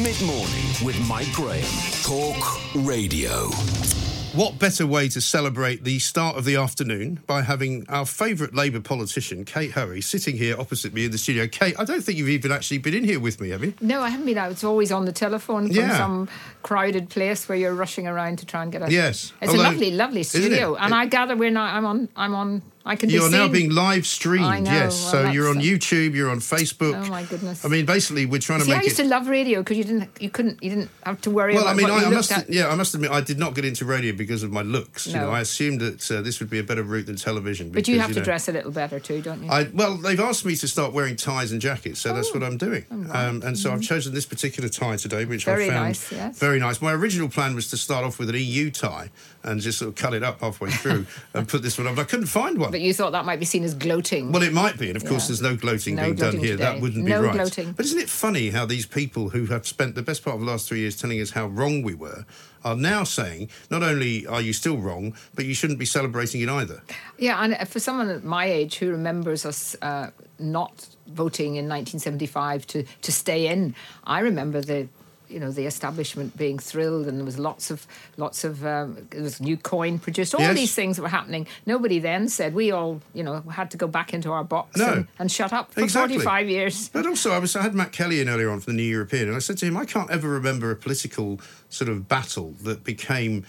Mid morning with Mike Graham. Talk Radio. What better way to celebrate the start of the afternoon by having our favourite Labour politician, Kate Hoey, sitting here opposite me in the studio? Kate, I don't think you've even actually been in here with me, have you? No, I haven't been out. It's always on the telephone from Yeah. some crowded place where you're rushing around to try and get a. Yes. It's Although- a lovely, lovely isn't it? studio, and It- I gather we're not. I'm on. I'm on. I can be You're now being live streamed. Yes, well, so you're on YouTube, you're on Facebook. Oh, my goodness. I mean, basically, we're trying to See, I used it. to love radio because you didn't, you couldn't, you didn't have to worry well, about I mean, what I, you I must, at. yeah, I must admit, I did not get into radio because of my looks. You No. know, I assumed that uh, this would be a better route than television. But you have to know, dress a little better too, don't you? I, well, they've asked me to start wearing ties and jackets, so that's what I'm doing. Um, and so I've chosen this particular tie today, which Mm-hmm. Very I found nice, yes. very nice. My original plan was to start off with an EU tie and just sort of cut it up halfway through and put this one on. But I couldn't find one. But you thought that might be seen as gloating. Well, it might be, and of course, Yeah. there's no gloating No being gloating done here. That wouldn't be No right. gloating. But isn't it funny how these people who have spent the best part of the last three years telling us how wrong we were are now saying not only are you still wrong, but you shouldn't be celebrating it either. Yeah, and for someone at my age who remembers us uh, not voting in 1975 to, to stay in, I remember the you know the establishment being thrilled and there was lots of lots of um, there was new coin produced all Yes. these things were happening nobody then said we all you know had to go back into our box No. and, and shut up for Exactly. 45 years But also, I was I had Matt Kelly in earlier on from the New European, and I said to him, I can't ever remember a political sort of battle that became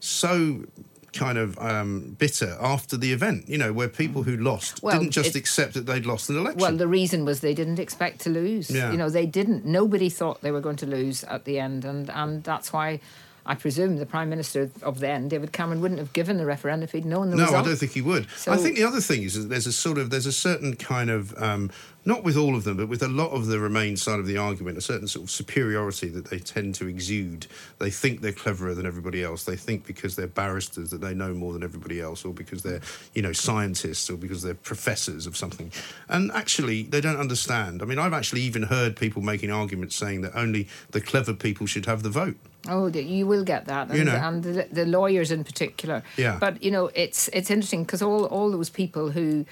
so kind of um, bitter after the event. You know, where people who lost Well, didn't just accept that they'd lost an election. Well, the reason was they didn't expect to lose. Yeah. You know, they didn't. Nobody thought they were going to lose at the end, and and that's why. I presume the Prime Minister of then, David Cameron, wouldn't have given the referendum if he'd known the no, result. I don't think he would. So- I think the other thing is that there's a sort of there's a certain kind of um, not with all of them, but with a lot of the Remain side of the argument, a certain sort of superiority that they tend to exude. They think they're cleverer than everybody else. They think because they're barristers that they know more than everybody else, or because they're you know scientists, or because they're professors of something. And actually, they don't understand. I mean, I've actually even heard people making arguments saying that only the clever people should have the vote. Oh, you will get that, and, You know. and the, the lawyers in particular. Yeah. But you know, it's it's interesting because all all those people who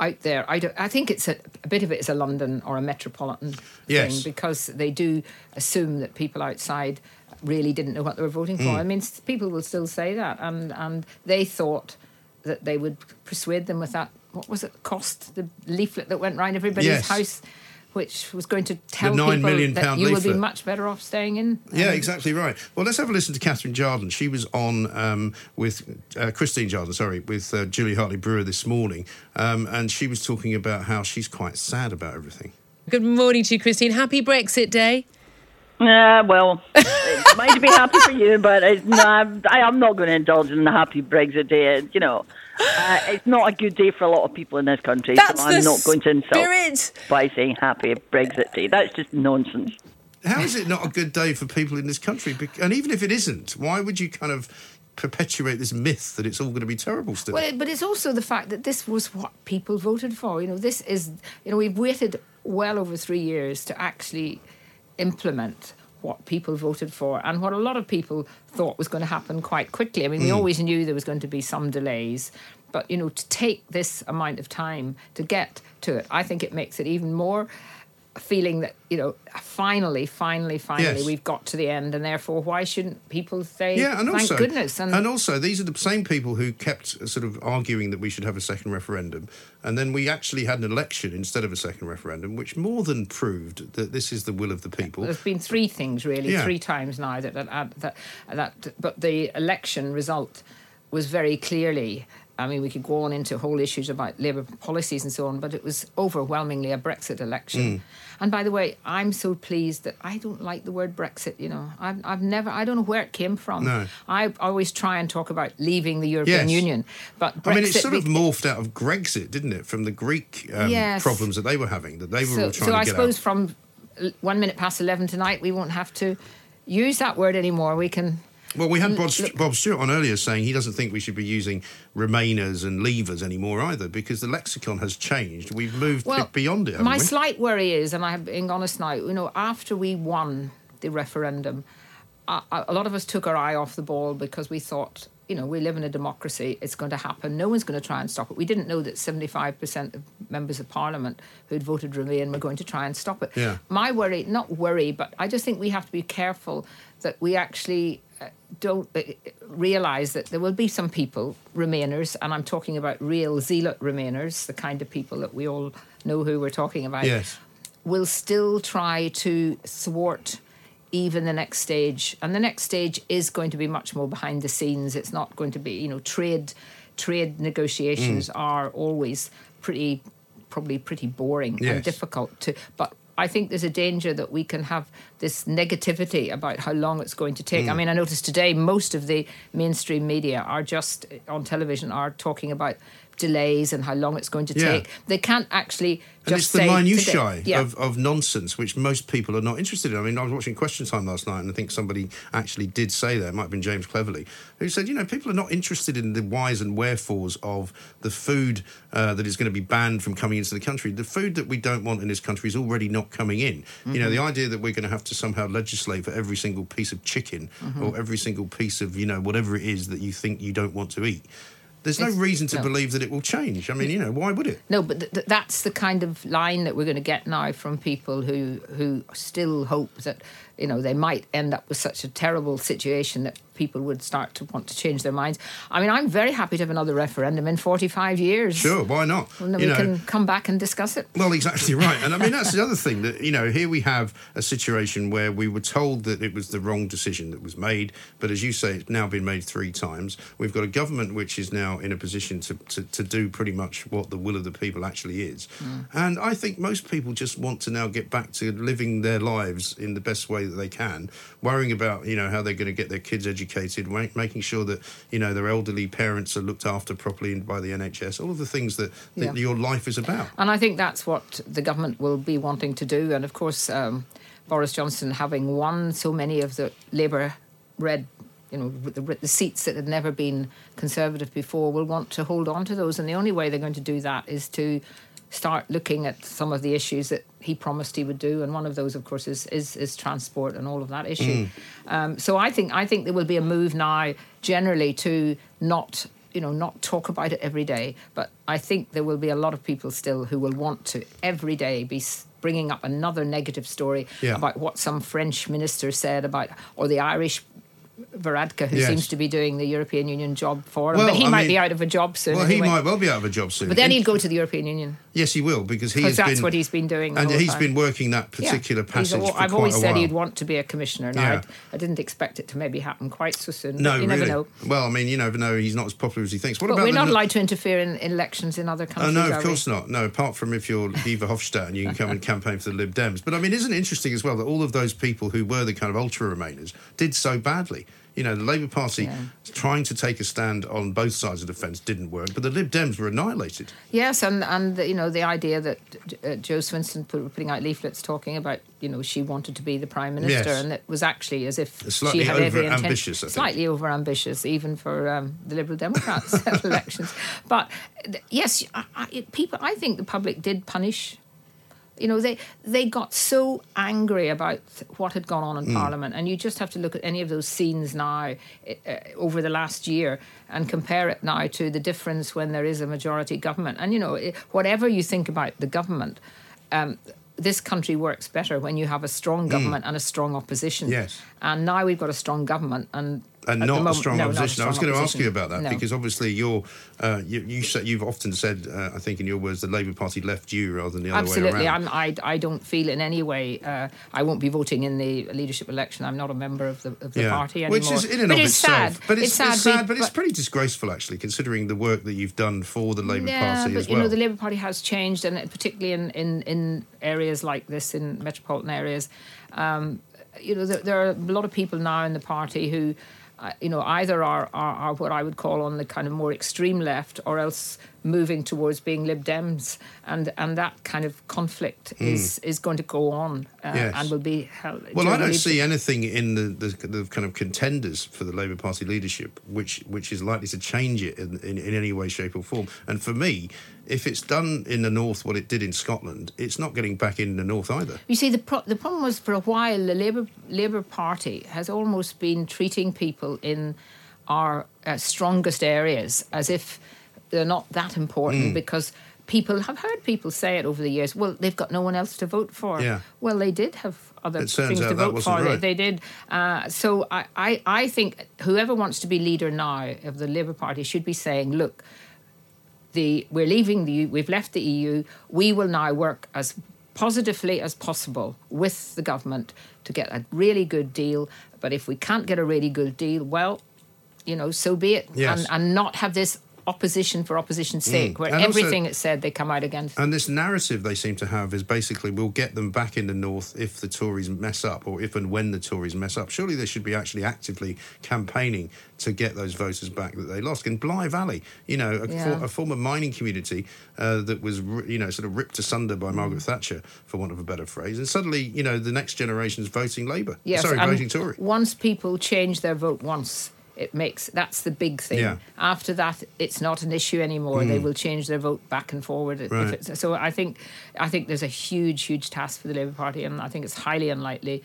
out there, I, don't, I think it's a, a bit of it is a London or a metropolitan Yes. thing because they do assume that people outside really didn't know what they were voting for. Mm. I mean, people will still say that, and and they thought that they would persuade them with that. What was it? Cost the leaflet that went round everybody's Yes. house. Which was going to tell nine people million that pound you will be much better off staying in. Yeah, Um, exactly right. Well, let's have a listen to Catherine Jardine. She was on um, with uh, Christine Jardine, sorry, with uh, Julie Hartley Brewer this morning, um, and she was talking about how she's quite sad about everything. Good morning to you, Christine. Happy Brexit Day. Uh, well, it might be happy for you, but it's not, I am not going to indulge in the happy Brexit day. You know, uh, it's not a good day for a lot of people in this country, That's so I'm not going to insult spirit. by saying happy Brexit day. That's just nonsense. How is it not a good day for people in this country? And even if it isn't, why would you kind of perpetuate this myth that it's all going to be terrible still? Well, but it's also the fact that this was what people voted for. You know, this is, you know, we've waited well over three years to actually implement what people voted for and what a lot of people thought was going to happen quite quickly. I mean, we Mm. always knew there was going to be some delays, but, you know, to take this amount of time to get to it, I think it makes it even more feeling that you know finally finally finally Yes. we've got to the end and therefore why shouldn't people say yeah, and thank also, goodness and, also, these are the same people who kept uh, sort of arguing that we should have a second referendum, and then we actually had an election instead of a second referendum, which more than proved that this is the will of the people. There's been three things really, Yeah. three times now that that, that that but the election result was very clearly. I mean, we could go on into whole issues about Labour policies and so on, but it was overwhelmingly a Brexit election. Mm. And by the way, I'm so pleased that I don't like the word Brexit. You know, I've, I've never, I don't know where it came from. No. I always try and talk about leaving the European Yes. Union, but Brexit I mean, it sort of morphed out of Grexit, didn't it, from the Greek um, Yes. problems that they were having, that they were so, all trying so to I get suppose out. from one minute past 11 tonight, we won't have to use that word anymore. We can. Well, we had Bob, Bob Stewart on earlier saying he doesn't think we should be using remainers and leavers anymore either because the lexicon has changed. We've moved Well, beyond it. my we? slight worry is, and I'm being honest now, you know, after we won the referendum, a, a lot of us took our eye off the ball because we thought, you know, we live in a democracy, it's going to happen, no one's going to try and stop it. We didn't know that 75% of members of parliament who'd voted Remain were going to try and stop it. Yeah. My worry, not worry, but I just think we have to be careful that we actually don't uh, realise that there will be some people, Remainers, and I'm talking about real zealot Remainers, the kind of people that we all know who we're talking about, Yes. will still try to thwart even the next stage. And the next stage is going to be much more behind the scenes. It's not going to be, you know, trade trade negotiations Mm. are always pretty probably pretty boring Yes. and difficult to but I think there's a danger that we can have this negativity about how long it's going to take. I Mm. mean, I noticed today most of the mainstream media are just on television are talking about delays and how long it's going to Yeah. take. They can't actually And just it's the say minutiae yeah. of, of nonsense which most people are not interested in. I mean, I was watching Question Time last night, and I think somebody actually did say that. It might have been James Cleverly, who said, you know, people are not interested in the whys and wherefores of the food uh, that is going to be banned from coming into the country. The food that we don't want in this country is already not coming in. You know, Mhm. the idea that we're going to have to somehow legislate for every single piece of chicken Mhm. or every single piece of, you know, whatever it is that you think you don't want to eat. There's no It's- reason to no. believe that it will change. I mean, you know, why would it? No, but th- th- that's the kind of line that we're going to get now from people who who still hope that you know they might end up with such a terrible situation that people would start to want to change their minds. I mean, I'm very happy to have another referendum in 45 years. Sure, why not? And then You we know- can come back and discuss it. Well, exactly right. And I mean, that's the other thing that, you know, here we have a situation where we were told that it was the wrong decision that was made. But as you say, it's now been made three times. We've got a government which is now in a position to, to, to do pretty much what the will of the people actually is. Hmm. And I think most people just want to now get back to living their lives in the best way that they can, worrying about, you know, how they're going to get their kids educated, ma- making sure that, you know, their elderly parents are looked after properly by the NHS, all of the things that, that Yeah. your life is about. And I think that's what the government will be wanting to do. And of course, um, Boris Johnson, having won so many of the Labour red, you know, the, the seats that had never been Conservative before, will want to hold on to those. And the only way they're going to do that is to start looking at some of the issues that he promised he would do. And one of those, of course, is is, is transport and all of that issue. Mm. Um, so I think I think there will be a move now generally to not you know not talk about it every day, but I think there will be a lot of people still who will want to every day be bringing up another negative story Yeah. about what some French minister said about or the Irish. Varadkar, who Yes. seems to be doing the European Union job for him, Well, but he I might mean- be out of a job soon. Well, anyway. he might well be out of a job soon. But then he'd go to the European Union Yes, he will because he has that's been, what he's been doing. and he's time. been working that particular He's passage I've always said he'd want to be a commissioner. and Yeah. I didn't expect it to maybe happen quite so soon. No, you really. never know. Well, I mean, you never know. He's not as popular as he thinks. What but about we're not no- allowed to interfere in, elections in other countries. Oh no, of we? course not. No, apart from if you're Verhofstadt and you can come and campaign for the Lib Dems. But I mean, isn't it interesting as well that all of those people who were the kind of ultra Remainers did so badly? You know, the Labour Party trying to take a stand on both sides of the fence didn't work, but the Lib Dems were annihilated. Yes, and and you know the idea that uh, Jo Swinson put, putting out leaflets talking about you know she wanted to be the prime minister, Yes. and it was actually as if Slightly she had every intent- over-ambitious, I think. slightly over ambitious, even for um, the Liberal Democrats elections. But yes, I, I, people. I think the public did punish. You know, they they got so angry about what had gone on in Mm. Parliament, and you just have to look at any of those scenes now uh, over the last year and compare it now to the difference when there is a majority government. And you know, whatever you think about the government, um, this country works better when you have a strong Mm. government and a strong opposition. Yes. And now we've got a strong government, and and not a strong no, not a opposition. I was strong going to ask you about that No. because obviously you're, uh, you, you said, you've often said, uh, I think in your words, the Labour Party left you rather than the other Absolutely, way around. I'm, I, I don't feel in any way uh, I won't be voting in the leadership election. I'm not a member of the, of the party anymore. Which is in and but of it's itself. sad. But it's, sad, it's sad, but it's pretty disgraceful actually, considering the work that you've done for the Labour yeah, Party but as you know the Labour Party has changed, and particularly in, in, in areas like this, in metropolitan areas, um, you know there, there are a lot of people now in the party who. You know, either are, are, are what I would call on the kind of more extreme left, or else moving towards being Lib Dems, and and that kind of conflict Mm. is is going to go on, uh, Yes. and will be held. Well, I don't see anything in the, the, the kind of contenders for the Labour Party leadership which which is likely to change it in, in, in any way, shape, or form. And for me, if it's done in the north what it did in Scotland, it's not getting back in the north either. You see, the pro- the problem was for a while the Labour Labour Party has almost been treating people in our uh, strongest areas as if they're not that important Mm. because people have heard people say it over the years. Well, they've got no one else to vote for. Yeah. Well, they did have other things to vote for. They- right. They, did. Uh, so I, I, I think whoever wants to be leader now of the Labour Party should be saying, look, the we're leaving the we've left the EU. We will now work as positively as possible with the government to get a really good deal. But if we can't get a really good deal, well, you know, so be it. Yes. And, and not have this opposition for opposition's sake, where Mm. And also- everything it's said they come out against. And this narrative they seem to have is basically we'll get them back in the north if the Tories mess up, or if and when the Tories mess up. Surely they should be actually actively campaigning to get those voters back that they lost. In Blyth Valley, you know, a, Yeah. for, a former mining community uh, that was, you know, sort of ripped asunder Mm. by Margaret Thatcher, for want of a better phrase, and suddenly, you know, the next generation's voting Labour. Yes, Sorry, voting Tory. Once people change their vote once, it makes that's the big thing. Yeah. After that, it's not an issue anymore. They will change their vote back and forward. if Right. it's- so I think, I think there's a huge, huge task for the Labour Party, and I think it's highly unlikely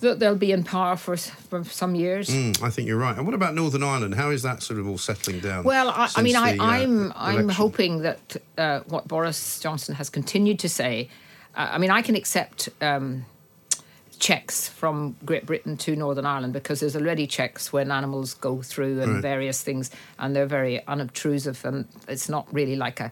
that they'll be in power for, for some years. Mm, I think you're right. And what about Northern Ireland? How is that sort of all settling down? Well, I, I mean, I, uh, I'm I'm hoping that uh, what Boris Johnson has continued to say. Uh, I mean, I can accept um, checks from Great Britain to Northern Ireland because there's already checks when animals go through and Right. various things, and they're very unobtrusive, and it's not really like a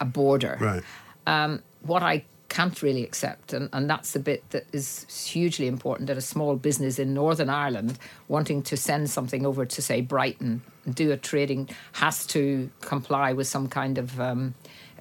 a border. Right. Um, what I can't really accept, and, and that's the bit that is hugely important, that a small business in Northern Ireland wanting to send something over to, say, Brighton and do a trading has to comply with some kind of um,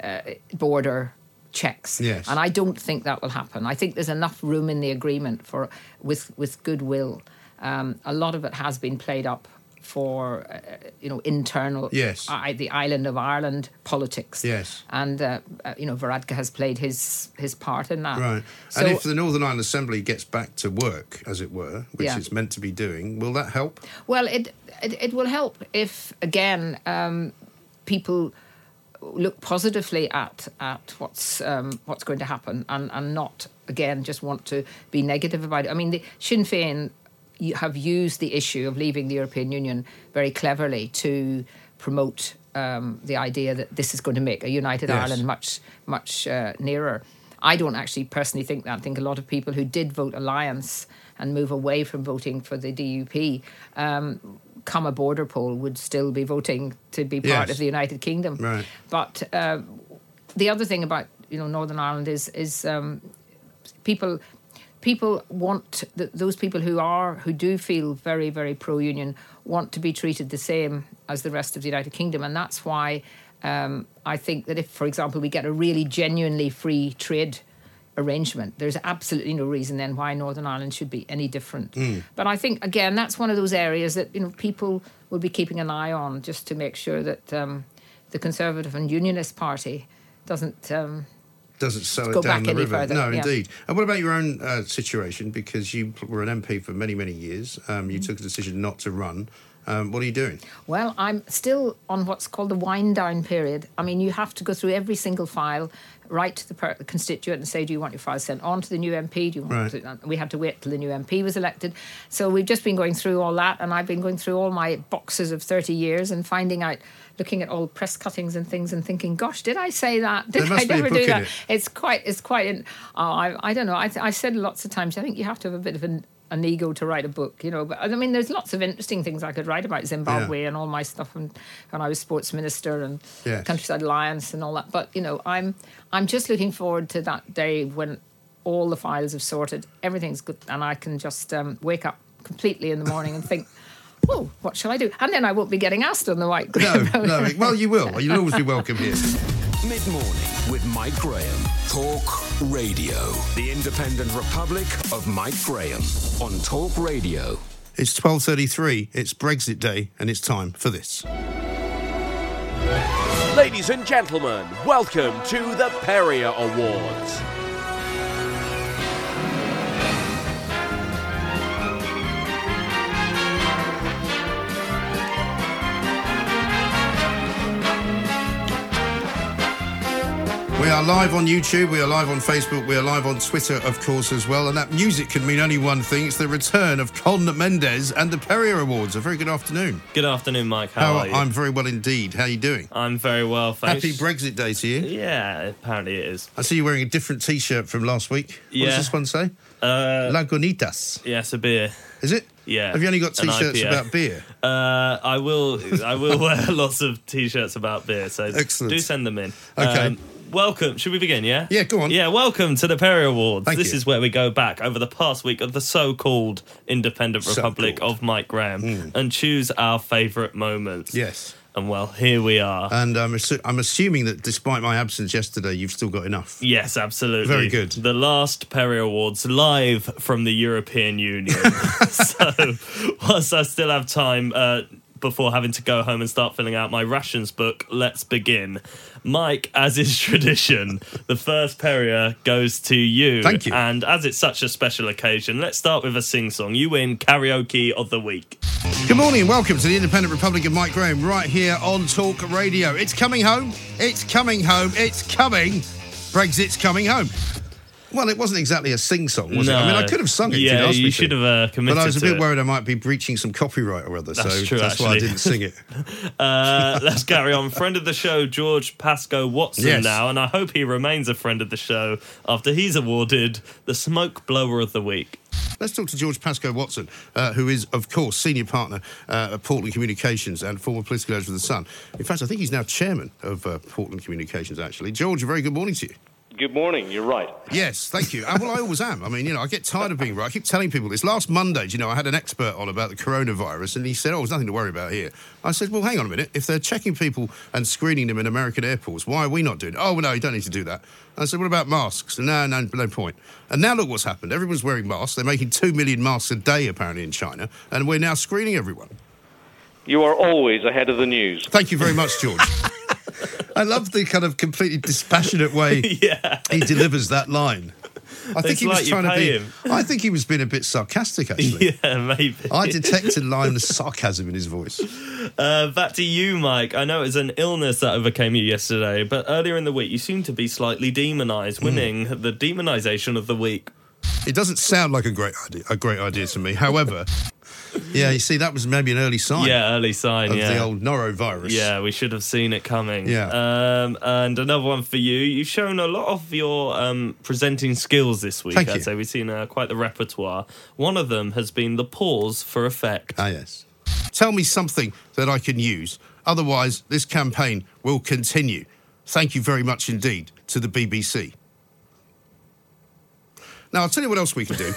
uh, border checks. Yes. And I don't think that will happen. I think there's enough room in the agreement for with with goodwill. Um, a lot of it has been played up for uh, you know internal Yes. I, the island of Ireland politics. Yes. And uh, uh, you know Varadkar has played his his part in that. Right. So and if the Northern Ireland Assembly gets back to work, as it were, which Yeah. it's meant to be doing, will that help? well, it, it it will help if again um, people look positively at at what's um, what's going to happen and and not again just want to be negative about it. I mean, the Sinn Féin have used the issue of leaving the European Union very cleverly to promote um, the idea that this is going to make a united Yes. Ireland much much uh, nearer. I don't actually personally think that. I think a lot of people who did vote alliance and move away from voting for the DUP, um, come a border poll, would still be voting to be part Yes. of the United Kingdom. Right. But uh, the other thing about you know Northern Ireland is is um, people people want th- those people who are who do feel very very pro union want to be treated the same as the rest of the United Kingdom, and that's why um, I think that if, for example, we get a really genuinely free trade arrangement, there's absolutely no reason then why Northern Ireland should be any different. But I think again that's one of those areas that you know people will be keeping an eye on just to make sure that um, the Conservative and Unionist Party doesn't. Um, Doesn't sell Go it down back the any river. further, no, yeah. indeed. And what about your own uh, situation? Because you were an MP for many, many years. Um, you took a decision not to run. Um, what are you doing? Well, I'm still on what's called the wind down period. I mean, you have to go through every single file, write to the, per- the constituent and say, do you want your file sent on to the new MP? Do you want Right. to, uh, we had to wait till the new MP was elected. So we've just been going through all that, and I've been going through all my boxes of 30 years and finding out, looking at all press cuttings and things and thinking, gosh, did I say that? Did I never do that? it. It's quite, it's quite, in, oh, I, I don't know. I, th- I said lots of times, I think you have to have a bit of an, an ego to write a book, you know. But I mean, there's lots of interesting things I could write about Zimbabwe and all my stuff and when I was sports minister and Yes. Countryside Alliance and all that. But you know, I'm I'm just looking forward to that day when all the files have sorted, everything's good, and I can just um, wake up completely in the morning and think. Oh, what shall I do? And then I won't be getting asked on the white. No, no. Well, you will. You'll always be welcome here. Mid morning with Mike Graham. Talk Radio. The independent republic of Mike Graham on Talk Radio. It's 12.33. It's Brexit Day, and it's time for this. Ladies and gentlemen, welcome to the Perrier Awards. Are live on YouTube, we are live on Facebook, we are live on Twitter, of course, as well. And that music can mean only one thing it's the return of Con Mendez and the Perrier Awards. A very good afternoon. Good afternoon, Mike. How, are you? I'm very well indeed. How are you doing? I'm very well, thanks. Happy Brexit Day to you. Yeah, apparently it is. I see you wearing a different t shirt from last week. What Yeah. does this one say? Uh, Lagunitas. yes, a beer. Is it? Yeah. Have you only got t shirts about beer? Uh, I will. I will wear lots of t-shirts about beer. So Excellent. do send them in. Okay. Um, welcome. Should we begin? Yeah. Yeah, go on. Yeah, welcome to the Perrier Awards. Thank this you. is where we go back over the past week of the so-called Independent Republic So-called. of Mike Graham Mm. and choose our favourite moments. Yes. And well, here we are. And um, I'm assuming that despite my absence yesterday, you've still got enough. Yes, absolutely. Very good. The last Perrier Awards live from the European Union. so, whilst I still have time uh, before having to go home and start filling out my rations book, let's begin. Mike, as is tradition, the first Perrier goes to you. Thank you. And as it's such a special occasion, let's start with a sing song. You win karaoke of the week. Good morning and welcome to the Independent Republic of Mike Graham right here on Talk Radio. It's coming home. It's coming home. It's coming. Brexit's coming home. Well, it wasn't exactly a sing song, was it? I mean, I could have sung it. Yeah, you me should have, uh, committed But I was a bit worried I might be breaching some copyright or other, That's so true, that's why I didn't sing it. Uh, let's carry on. Friend of the show, George Pascoe Watson, Yes. now, and I hope he remains a friend of the show after he's awarded the Smoke Blower of the Week. Let's talk to George Pascoe Watson, uh, who is, of course, senior partner uh, at Portland Communications and former political editor of The Sun. In fact, I think he's now chairman of uh, Portland Communications, actually. George, a very good morning to you. Good morning. You're right. Yes, thank you. Uh, well, I always am. I mean, you know, I get tired of being right. I keep telling people this. Last Monday, you know, I had an expert on about the coronavirus, and he said, "Oh, there's nothing to worry about here." I said, "Well, hang on a minute. If they're checking people and screening them in American airports, why are we not doing it?" Oh, well, no, you don't need to do that. I said, "What about masks?" No, no, no point. And now look what's happened. Everyone's wearing masks. They're making two million masks a day apparently in China, and we're now screening everyone. You are always ahead of the news. Thank you very much, George. I love the kind of completely dispassionate way he delivers that line. I think It's he was like trying to be. him. I think he was being a bit sarcastic, actually. Yeah, maybe. I detected line of sarcasm in his voice. Uh, back to you, Mike. I know it was an illness that overcame you yesterday, but earlier in the week you seemed to be slightly demonised, winning the demonisation of the week. It doesn't sound like a great idea. A great idea to me. However, yeah, you see, that was maybe an early sign. Yeah, early sign. of yeah. the old norovirus. Yeah, we should have seen it coming. Yeah. Um, and another one for you. You've shown a lot of your um, presenting skills this week. Thank I'd you. say we've seen uh, quite the repertoire. One of them has been the pause for effect. Ah, yes. Tell me something that I can use. Otherwise, this campaign will continue. Thank you very much indeed to the BBC. Now, I'll tell you what else we can do.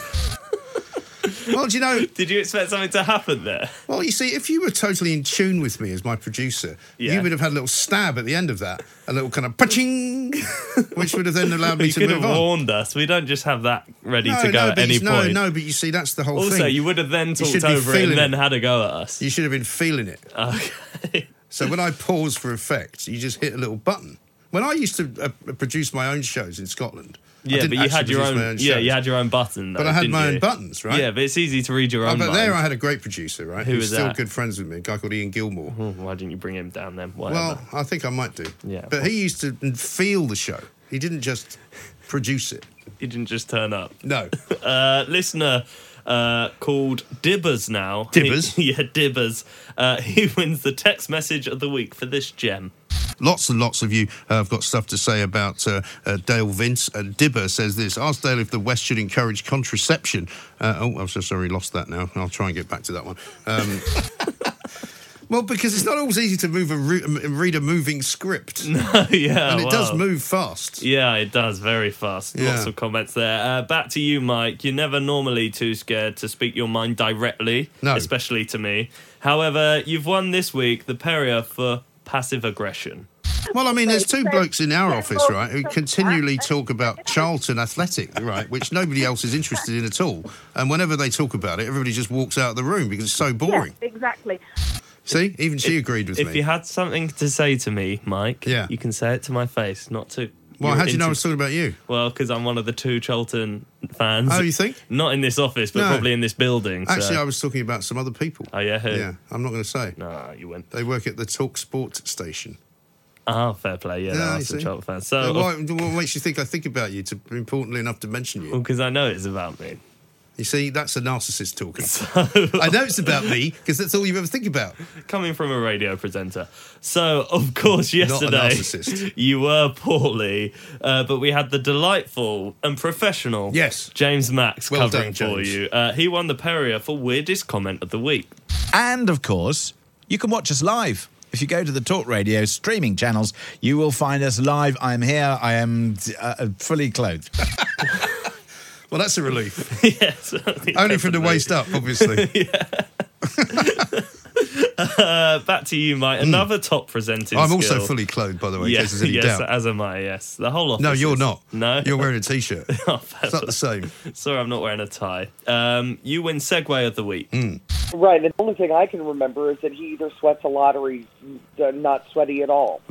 Well, do you know? Did you expect something to happen there? Well, you see, if you were totally in tune with me as my producer, Yeah. you would have had a little stab at the end of that, a little kind of paching, which would have then allowed me you to could move have on. warned us. We don't just have that ready no, to go no, at any you, no, no, but you see, that's the whole also, thing. Also, you would have then talked over it and then it. had a go at us. You should have been feeling it. Okay. So when I pause for effect, you just hit a little button. When I used to uh, produce my own shows in Scotland, Yeah, but you had your own. own yeah, you had your own button. But I had my you? own buttons, right? Yeah, but it's easy to read your Oh, own. but there mind. I had a great producer, right? Who who's was still that? good friends with me, a guy called Ian Gilmore. Hmm, Why didn't you bring him down then? Whatever. Well, I think I might do. Yeah. But he used to feel the show. He didn't just produce it. he didn't just turn up. No. uh, listener uh, called Dibbers now. Dibbers? He- yeah, Dibbers. Uh, he wins the text message of the week for this gem. Lots and lots of you uh, have got stuff to say about uh, uh, Dale Vince. And Dibber says this Ask Dale if the West should encourage contraception. Uh, oh, I'm so sorry, lost that now. I'll try and get back to that one. Um, well, because it's not always easy to move a re- read a moving script. No, yeah. and it does move fast. Yeah, it does very fast. Yeah. Lots of comments there. Uh, back to you, Mike. You're never normally too scared to speak your mind directly, No. especially to me. However, you've won this week the Perrier for passive aggression. Well, I mean, there's two blokes in our office, right, who continually talk about Charlton Athletic, right, which nobody else is interested in at all. And whenever they talk about it, everybody just walks out of the room because it's so boring. exactly. See, even she agreed with If me. If you had something to say to me, Mike, Yeah. you can say it to my face, not to. Well, how do you know I was talking about you? Well, because I'm one of the two Charlton fans. Oh, you think? Not in this office, but No. probably in this building. so- Actually, I was talking about some other people. Oh yeah, who? Yeah, I'm not going to say. No, you went. They work at the Talk Sport station. Ah, fair play. Yeah, Yeah, there are you some see. Charlton fans. Uh, So, what, what makes you think I think about you to importantly enough to mention you? because I know it's about me. You see, that's a narcissist talking. I know it's about me because that's all you ever think about. Coming from a radio presenter. So, of course, Not a yesterday narcissist. you were poorly, uh, but we had the delightful and professional Yes. James Max Well covering done, for James. you. Uh, he won the Perrier for weirdest comment of the week. And of course, you can watch us live If you go to the Talk Radio streaming channels, you will find us live. I'm here. I am uh, fully clothed. well, that's a relief. yes. Only from the waist up, obviously. Uh, back to you, Mike. Another top presenting. I'm also skill. fully clothed, by the way, in Yes, case there's any yes, doubt. as am I. Yes, the whole office. No, you're is- not. No, You're wearing a t-shirt. oh, It's not the same. Sorry, I'm not wearing a tie. Um, you win segue of the week. Hmm. Right. The only thing I can remember is that he either sweats a lot or he's uh, not sweaty at all.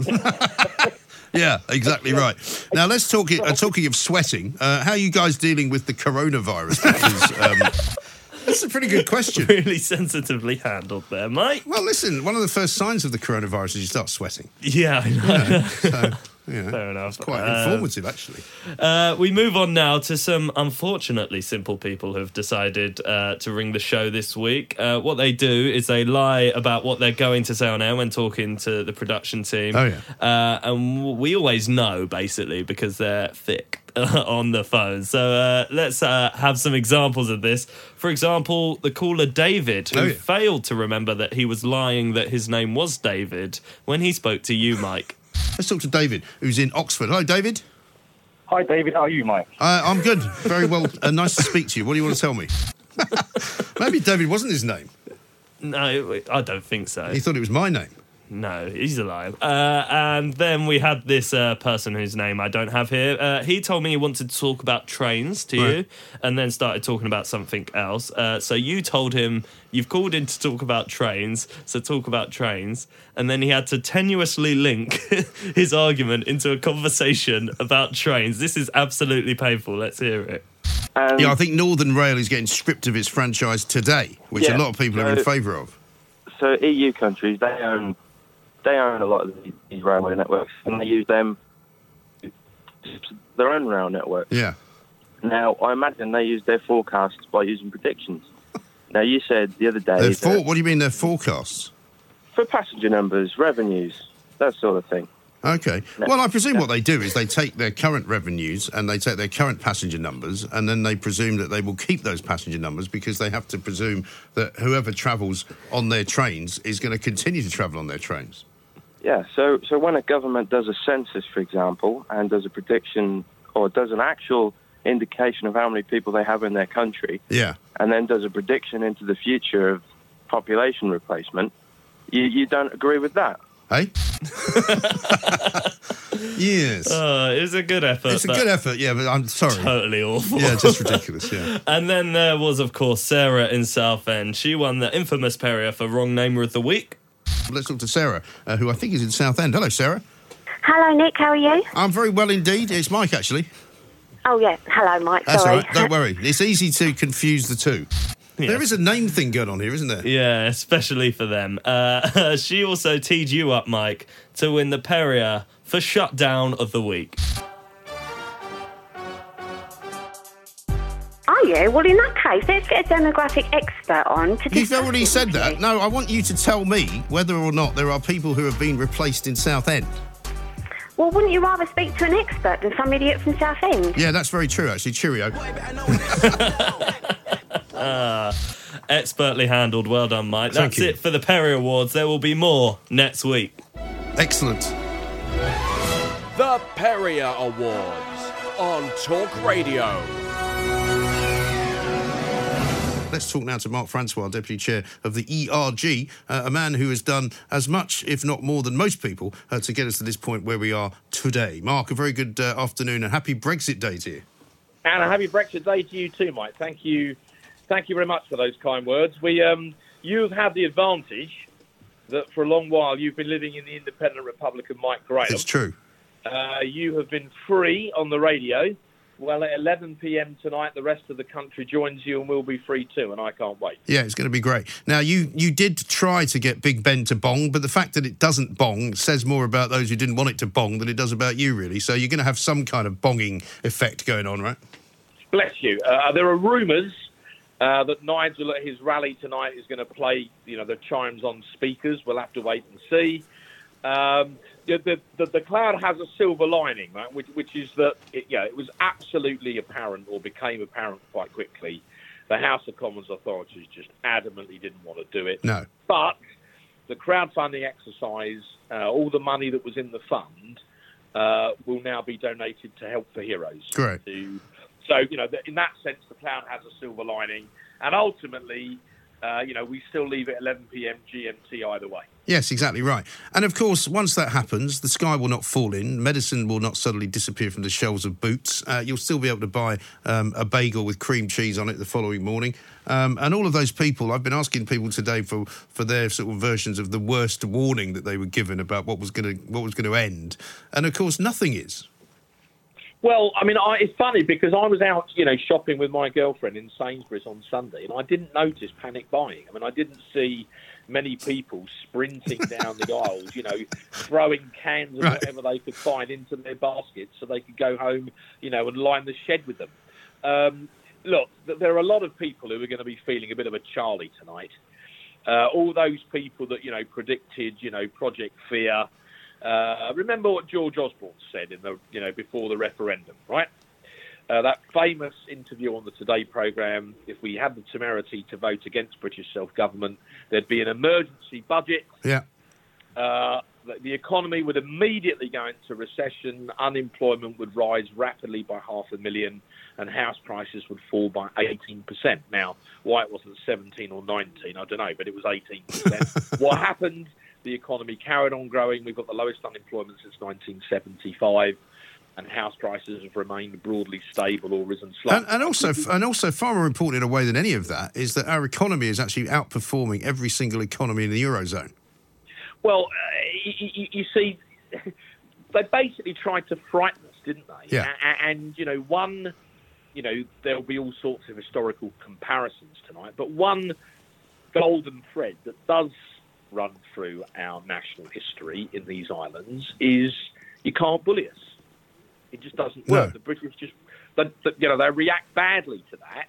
Yeah, exactly right. Now let's talk. Uh, talking of sweating, uh, how are you guys dealing with the coronavirus? Because um, that's a pretty good question. Really sensitively handled there, Mike. Well, listen. One of the first signs of the coronavirus is you start sweating. Yeah, I know. You know, so, know, Fair enough. It's quite Uh, informative, actually. Uh, we move on now to some unfortunately simple people who've decided uh, to ring the show this week. Uh, what they do is they lie about what they're going to say on air when talking to the production team. Oh, yeah. Uh, and we always know, basically, because they're thick on the phone. So uh, let's uh, have some examples of this. For example, the caller David, who Oh, yeah. failed to remember that he was lying that his name was David when he spoke to you, Mike. Let's talk to David, who's in Oxford. Hello, David. Hi, David. How are you, Mike? Uh, I'm good. Very well. Uh, nice to speak to you. What do you want to tell me? Maybe David wasn't his name. No, I don't think so. He thought it was my name. No, he's alive. Uh, and then we had this uh, person whose name I don't have here. Uh, he told me he wanted to talk about trains to you, and then started talking about something else. Uh, so you told him you've called in to talk about trains, so talk about trains, and then he had to tenuously link his argument into a conversation about trains. This is absolutely painful. Let's hear it. yeah, I think Northern Rail is getting stripped of its franchise today, which Yeah, a lot of people are in favour of. So EU countries they own they own a lot of these- railway networks, and they use them their own rail network. Yeah. Now I imagine they use their forecasts by using predictions. Now you said the other day for- what do you mean their forecasts? for passenger numbers, revenues, that sort of thing. Okay. Well, I presume what they do is they take their current revenues and they take their current passenger numbers, and then they presume that they will keep those passenger numbers because they have to presume that whoever travels on their trains is going to continue to travel on their trains. Yeah, so so when a government does a census, for example, and does a prediction or does an actual indication of how many people they have in their country, Yeah. and then does a prediction into the future of population replacement, you, you don't agree with that. Hey? yes. Uh, it was a good effort. It's a good effort, yeah, but I'm sorry. Totally awful. Yeah, just ridiculous, yeah. And then there was, of course, Sarah in Southend. She won the infamous Perrier for Wrong Namer of the Week. Let's talk to Sarah, uh, who I think is in Southend. Hello, Sarah. Hello, Nick. How are you? I'm very well indeed. It's Mike, actually. Oh, yeah. Hello, Mike. That's Sorry. all right. Don't worry. It's easy to confuse the two. There is a name thing going on here, isn't there? Yeah, especially for them. Uh, she also teed you up, Mike, to win the Perrier for Shutdown of the Week. You? Well, in that case, let's get a demographic expert on to You've discuss already said that. you. No, I want you to tell me whether or not there are people who have been replaced in Southend. Well, wouldn't you rather speak to an expert than some idiot from Southend? Yeah, that's very true, actually. Cheerio. Ah, expertly handled. Well done, Mike. Thank That's you. it for the Perrier Awards. There will be more next week. Excellent. The Perrier Awards on Talk Radio. Let's talk now to Mark Francois, Deputy Chair of the ERG, uh, a man who has done as much, if not more, than most people uh, to get us to this point where we are today. Mark, a very good uh, afternoon and happy Brexit Day to you. And a happy Brexit Day to you too, Mike. Thank you, thank you very much for those kind words. We, um, you've had the advantage that for a long while you've been living in the independent republic of Mike Graham. It's true. Uh, you have been free on the radio. Well, at 11 p.m. tonight, the rest of the country joins you, and we'll be free too. And I can't wait. Yeah, it's going to be great. Now, you, you did try to get Big Ben to bong, but the fact that it doesn't bong says more about those who didn't want it to bong than it does about you, really. So you're going to have some kind of bonging effect going on, right? Bless you. Uh, there are rumours uh, that Nigel at his rally tonight is going to play, you know, the chimes on speakers. We'll have to wait and see. Um, the, the, the, cloud has a silver lining, right? Which, which is that, it, yeah, it was absolutely apparent or became apparent quite quickly. The House of Commons authorities just adamantly didn't want to do it. No. But the crowdfunding exercise, uh, all the money that was in the fund, uh, will now be donated to Help for Heroes. Correct. To, so, you know, in that sense, the cloud has a silver lining. And ultimately, uh, you know, we still leave at 11 p.m. GMT either way. Yes, exactly right. And of course, once that happens, the sky will not fall in. Medicine will not suddenly disappear from the shelves of Boots. Uh, you'll still be able to buy um, a bagel with cream cheese on it the following morning. Um, and all of those people, I've been asking people today for, for their sort of versions of the worst warning that they were given about what was going to what was going to end. And of course, nothing is. Well, I mean, I, it's funny because I was out, you know, shopping with my girlfriend in Sainsbury's on Sunday, and I didn't notice panic buying. I mean, I didn't see many people sprinting down the aisles, you know, throwing cans of Right. whatever they could find into their baskets so they could go home, you know, and line the shed with them. Um, look, there are a lot of people who are going to be feeling a bit of a Charlie tonight. Uh, all those people that you know predicted, you know, Project Fear. Uh, remember what George Osborne said in the, you know, before the referendum, right? Uh, that famous interview on the Today programme. If we had the temerity to vote against British self-government, there'd be an emergency budget. Yeah. Uh, the- the economy would immediately go into recession, unemployment would rise rapidly by half a million, and house prices would fall by 18%. Now, why it wasn't 17 or 19, I don't know, but it was 18%. what happened? The economy carried on growing. We've got the lowest unemployment since 1975, and house prices have remained broadly stable or risen slightly. And, and also, and also, far more important in a way than any of that is that our economy is actually outperforming every single economy in the eurozone. Well, uh, you, you, see, they basically tried to frighten us, didn't they? Yeah. And, you know, one, you know, there'll be all sorts of historical comparisons tonight, but one golden thread that does run through our national history in these islands is you can't bully us. It just doesn't work. No. The British just, they- you know, they react badly to that.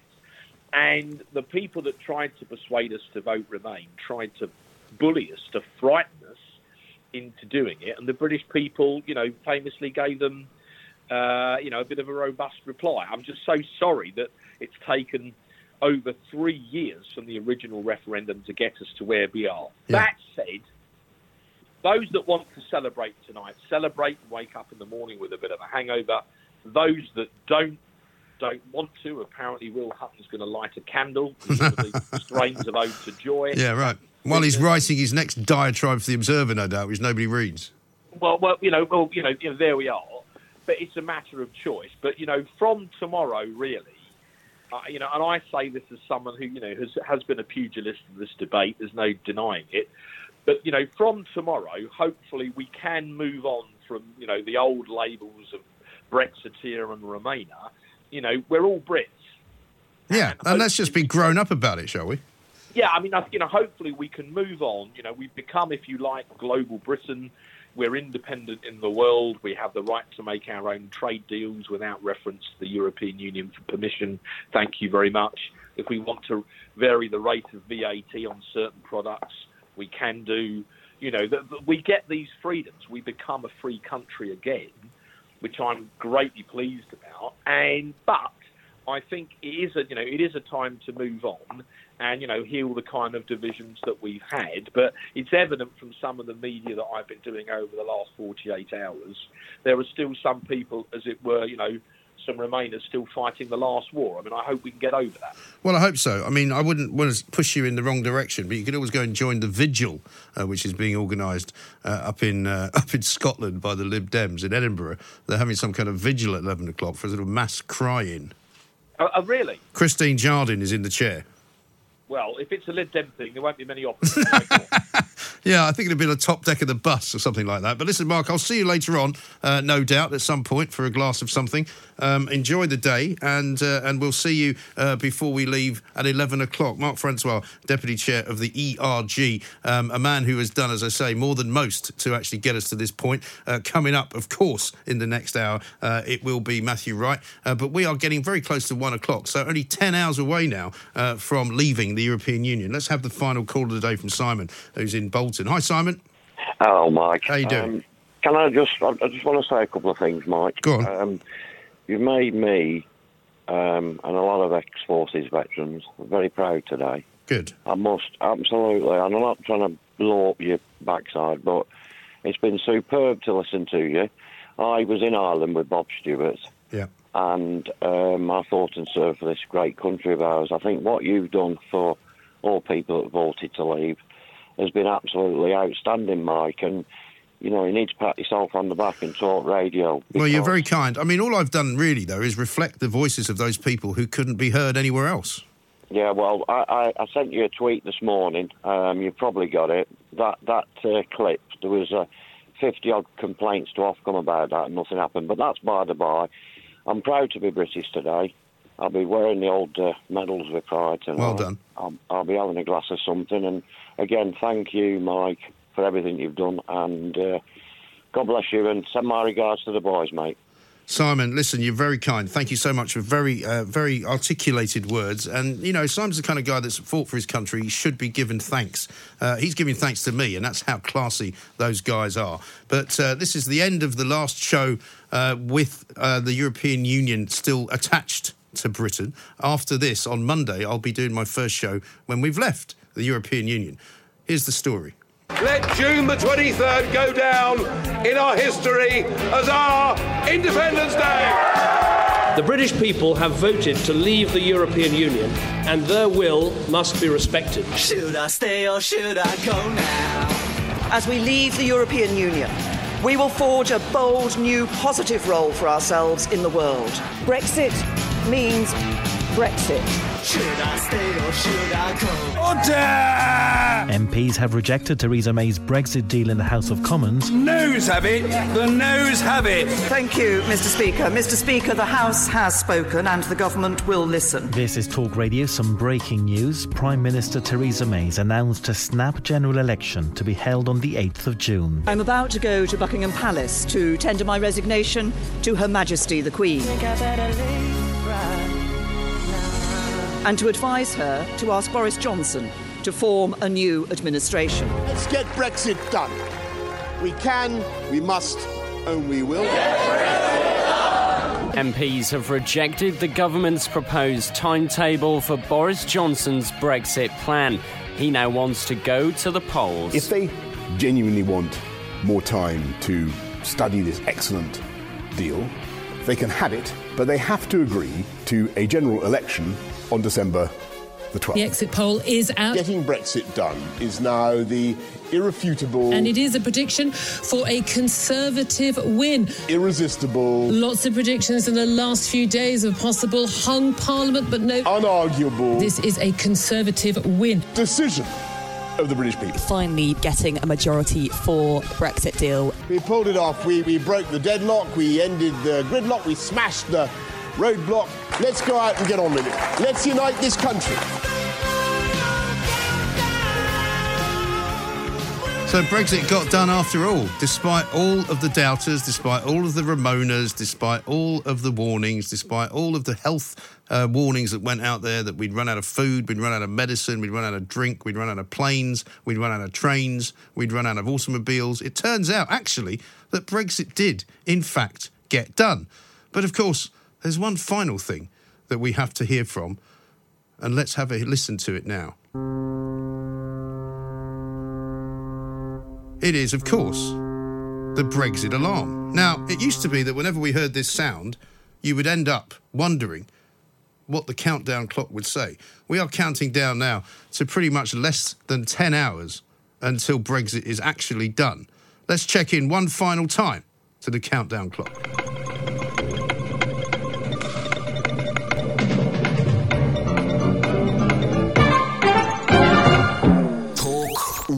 And the people that tried to persuade us to vote Remain tried to bully us, to frighten us into doing it. And the British people, you know, famously gave them, uh, you know, a bit of a robust reply. I'm just so sorry that it's taken over three years from the original referendum to get us to where we are. That said, those that want to celebrate tonight, celebrate and wake up in the morning with a bit of a hangover. Those that don't, don't want to. Apparently, Will Hutton's going to light a candle. the strains of Ode to Joy. Yeah, right. While he's uh, writing his next diatribe for the Observer, no doubt, which nobody reads. Well, well, you know, well, you know, you know, there we are. But it's a matter of choice. But you know, from tomorrow, really, uh, you know, and I say this as someone who, you know, has has been a pugilist in this debate. There's no denying it. But you know, from tomorrow, hopefully, we can move on from you know the old labels of Brexiteer and Remainer. You know, we're all Brits. Yeah, and let's just be grown up about it, shall we? Yeah, I mean, I- you know, hopefully we can move on. You know, we've become, if you like, global Britain. We're independent in the world. We have the right to make our own trade deals without reference to the European Union for permission. Thank you very much. If we want to vary the rate of VAT on certain products, we can do. You know, th- th- we get these freedoms. We become a free country again, which I'm greatly pleased about. And but I think it is a you know it is a time to move on and you know heal the kind of divisions that we've had. But it's evident from some of the media that I've been doing over the last 48 hours, there are still some people, as it were, you know, some Remainers still fighting the last war. I mean, I hope we can get over that. Well, I hope so. I mean, I wouldn't want to push you in the wrong direction, but you could always go and join the vigil, uh, which is being organised uh, up in uh, up in Scotland by the Lib Dems in Edinburgh. They're having some kind of vigil at eleven o'clock for a sort of mass cry-in. Oh, oh really? Christine Jardine is in the chair. Well, if it's a Lib Dem thing, there won't be many options. Yeah, I think it'd be the top deck of the bus or something like that. But listen, Mark, I'll see you later on, uh, no doubt, at some point for a glass of something. Um, enjoy the day, and uh, and we'll see you uh, before we leave at eleven o'clock. Mark Francois, deputy chair of the ERG, um, a man who has done, as I say, more than most to actually get us to this point. Uh, coming up, of course, in the next hour, uh, it will be Matthew Wright. Uh, but we are getting very close to one o'clock, so only ten hours away now uh, from leaving the European Union. Let's have the final call of the day from Simon, who's in Bolton. Hi, Simon. Hello, Mike. How you doing? Um, can I just, I I just want to say a couple of things, Mike. Go on. You've made me um, and a lot of ex-forces veterans very proud today. Good. I must, absolutely, I'm not trying to blow up your backside, but it's been superb to listen to you. I was in Ireland with Bob Stewart. Yeah. And um, I thought and served for this great country of ours. I think what you've done for all people that voted to leave has been absolutely outstanding, Mike. And, you know, you need to pat yourself on the back and talk radio. Well, you're very kind. I mean, all I've done really, though, is reflect the voices of those people who couldn't be heard anywhere else. Yeah, well, I, I, I sent you a tweet this morning. Um, you probably got it. That that uh, clip, there was uh, 50 odd complaints to Ofcom about that, and nothing happened. But that's by the by. I'm proud to be British today. I'll be wearing the old uh, medals with pride tonight. Well done. I'll, I'll be having a glass of something. And again, thank you, Mike, for everything you've done. And uh, God bless you, and send my regards to the boys, mate. Simon, listen, you're very kind. Thank you so much for very, uh, very articulated words. And, you know, Simon's the kind of guy that's fought for his country. He should be given thanks. Uh, he's giving thanks to me, and that's how classy those guys are. But uh, this is the end of the last show uh, with uh, the European Union still attached to Britain. After this, on Monday, I'll be doing my first show when we've left the European Union. Here's the story. Let June the 23rd go down in our history as our Independence Day. The British people have voted to leave the European Union, and their will must be respected. Should I stay or should I go now? As we leave the European Union, we will forge a bold new positive role for ourselves in the world. Brexit means Brexit. Should I stay or should I go? Order! MPs have rejected Theresa May's Brexit deal in the House of Commons. Noes have it. The noes have it. Thank you, Mr. Speaker. Mr. Speaker, the House has spoken and the government will listen. This is Talk Radio. Some breaking news. Prime Minister Theresa May's announced a snap general election to be held on the 8th of June. I'm about to go to Buckingham Palace to tender my resignation to Her Majesty the Queen. And to advise her to ask Boris Johnson to form a new administration. Let's get Brexit done. We can, we must, and we will. MPs have rejected the government's proposed timetable for Boris Johnson's Brexit plan. He now wants to go to the polls. If they genuinely want more time to study this excellent deal, they can have it, but they have to agree to a general election on December the 12th. The exit poll is out. Getting Brexit done is now the irrefutable And it is a prediction for a Conservative win. irresistible, Lots of predictions in the last few days of possible hung Parliament, but no. unarguable This is a Conservative win. decision of the British people. Finally, getting a majority for Brexit deal. We pulled it off. We, we broke the deadlock. We ended the gridlock. We smashed the roadblock. Let's go out and get on with it. Let's unite this country. So Brexit got done after all, despite all of the doubters, despite all of the Remoaners, despite all of the warnings, despite all of the health uh, warnings that went out there that we'd run out of food, we'd run out of medicine, we'd run out of drink, we'd run out of planes, we'd run out of trains, we'd run out of automobiles. It turns out, actually, that Brexit did, in fact, get done. But of course, there's one final thing that we have to hear from, and let's have a listen to it now. It is, of course, the Brexit alarm. Now, it used to be that whenever we heard this sound, you would end up wondering what the countdown clock would say. We are counting down now to pretty much less than 10 hours until Brexit is actually done. Let's check in one final time to the countdown clock.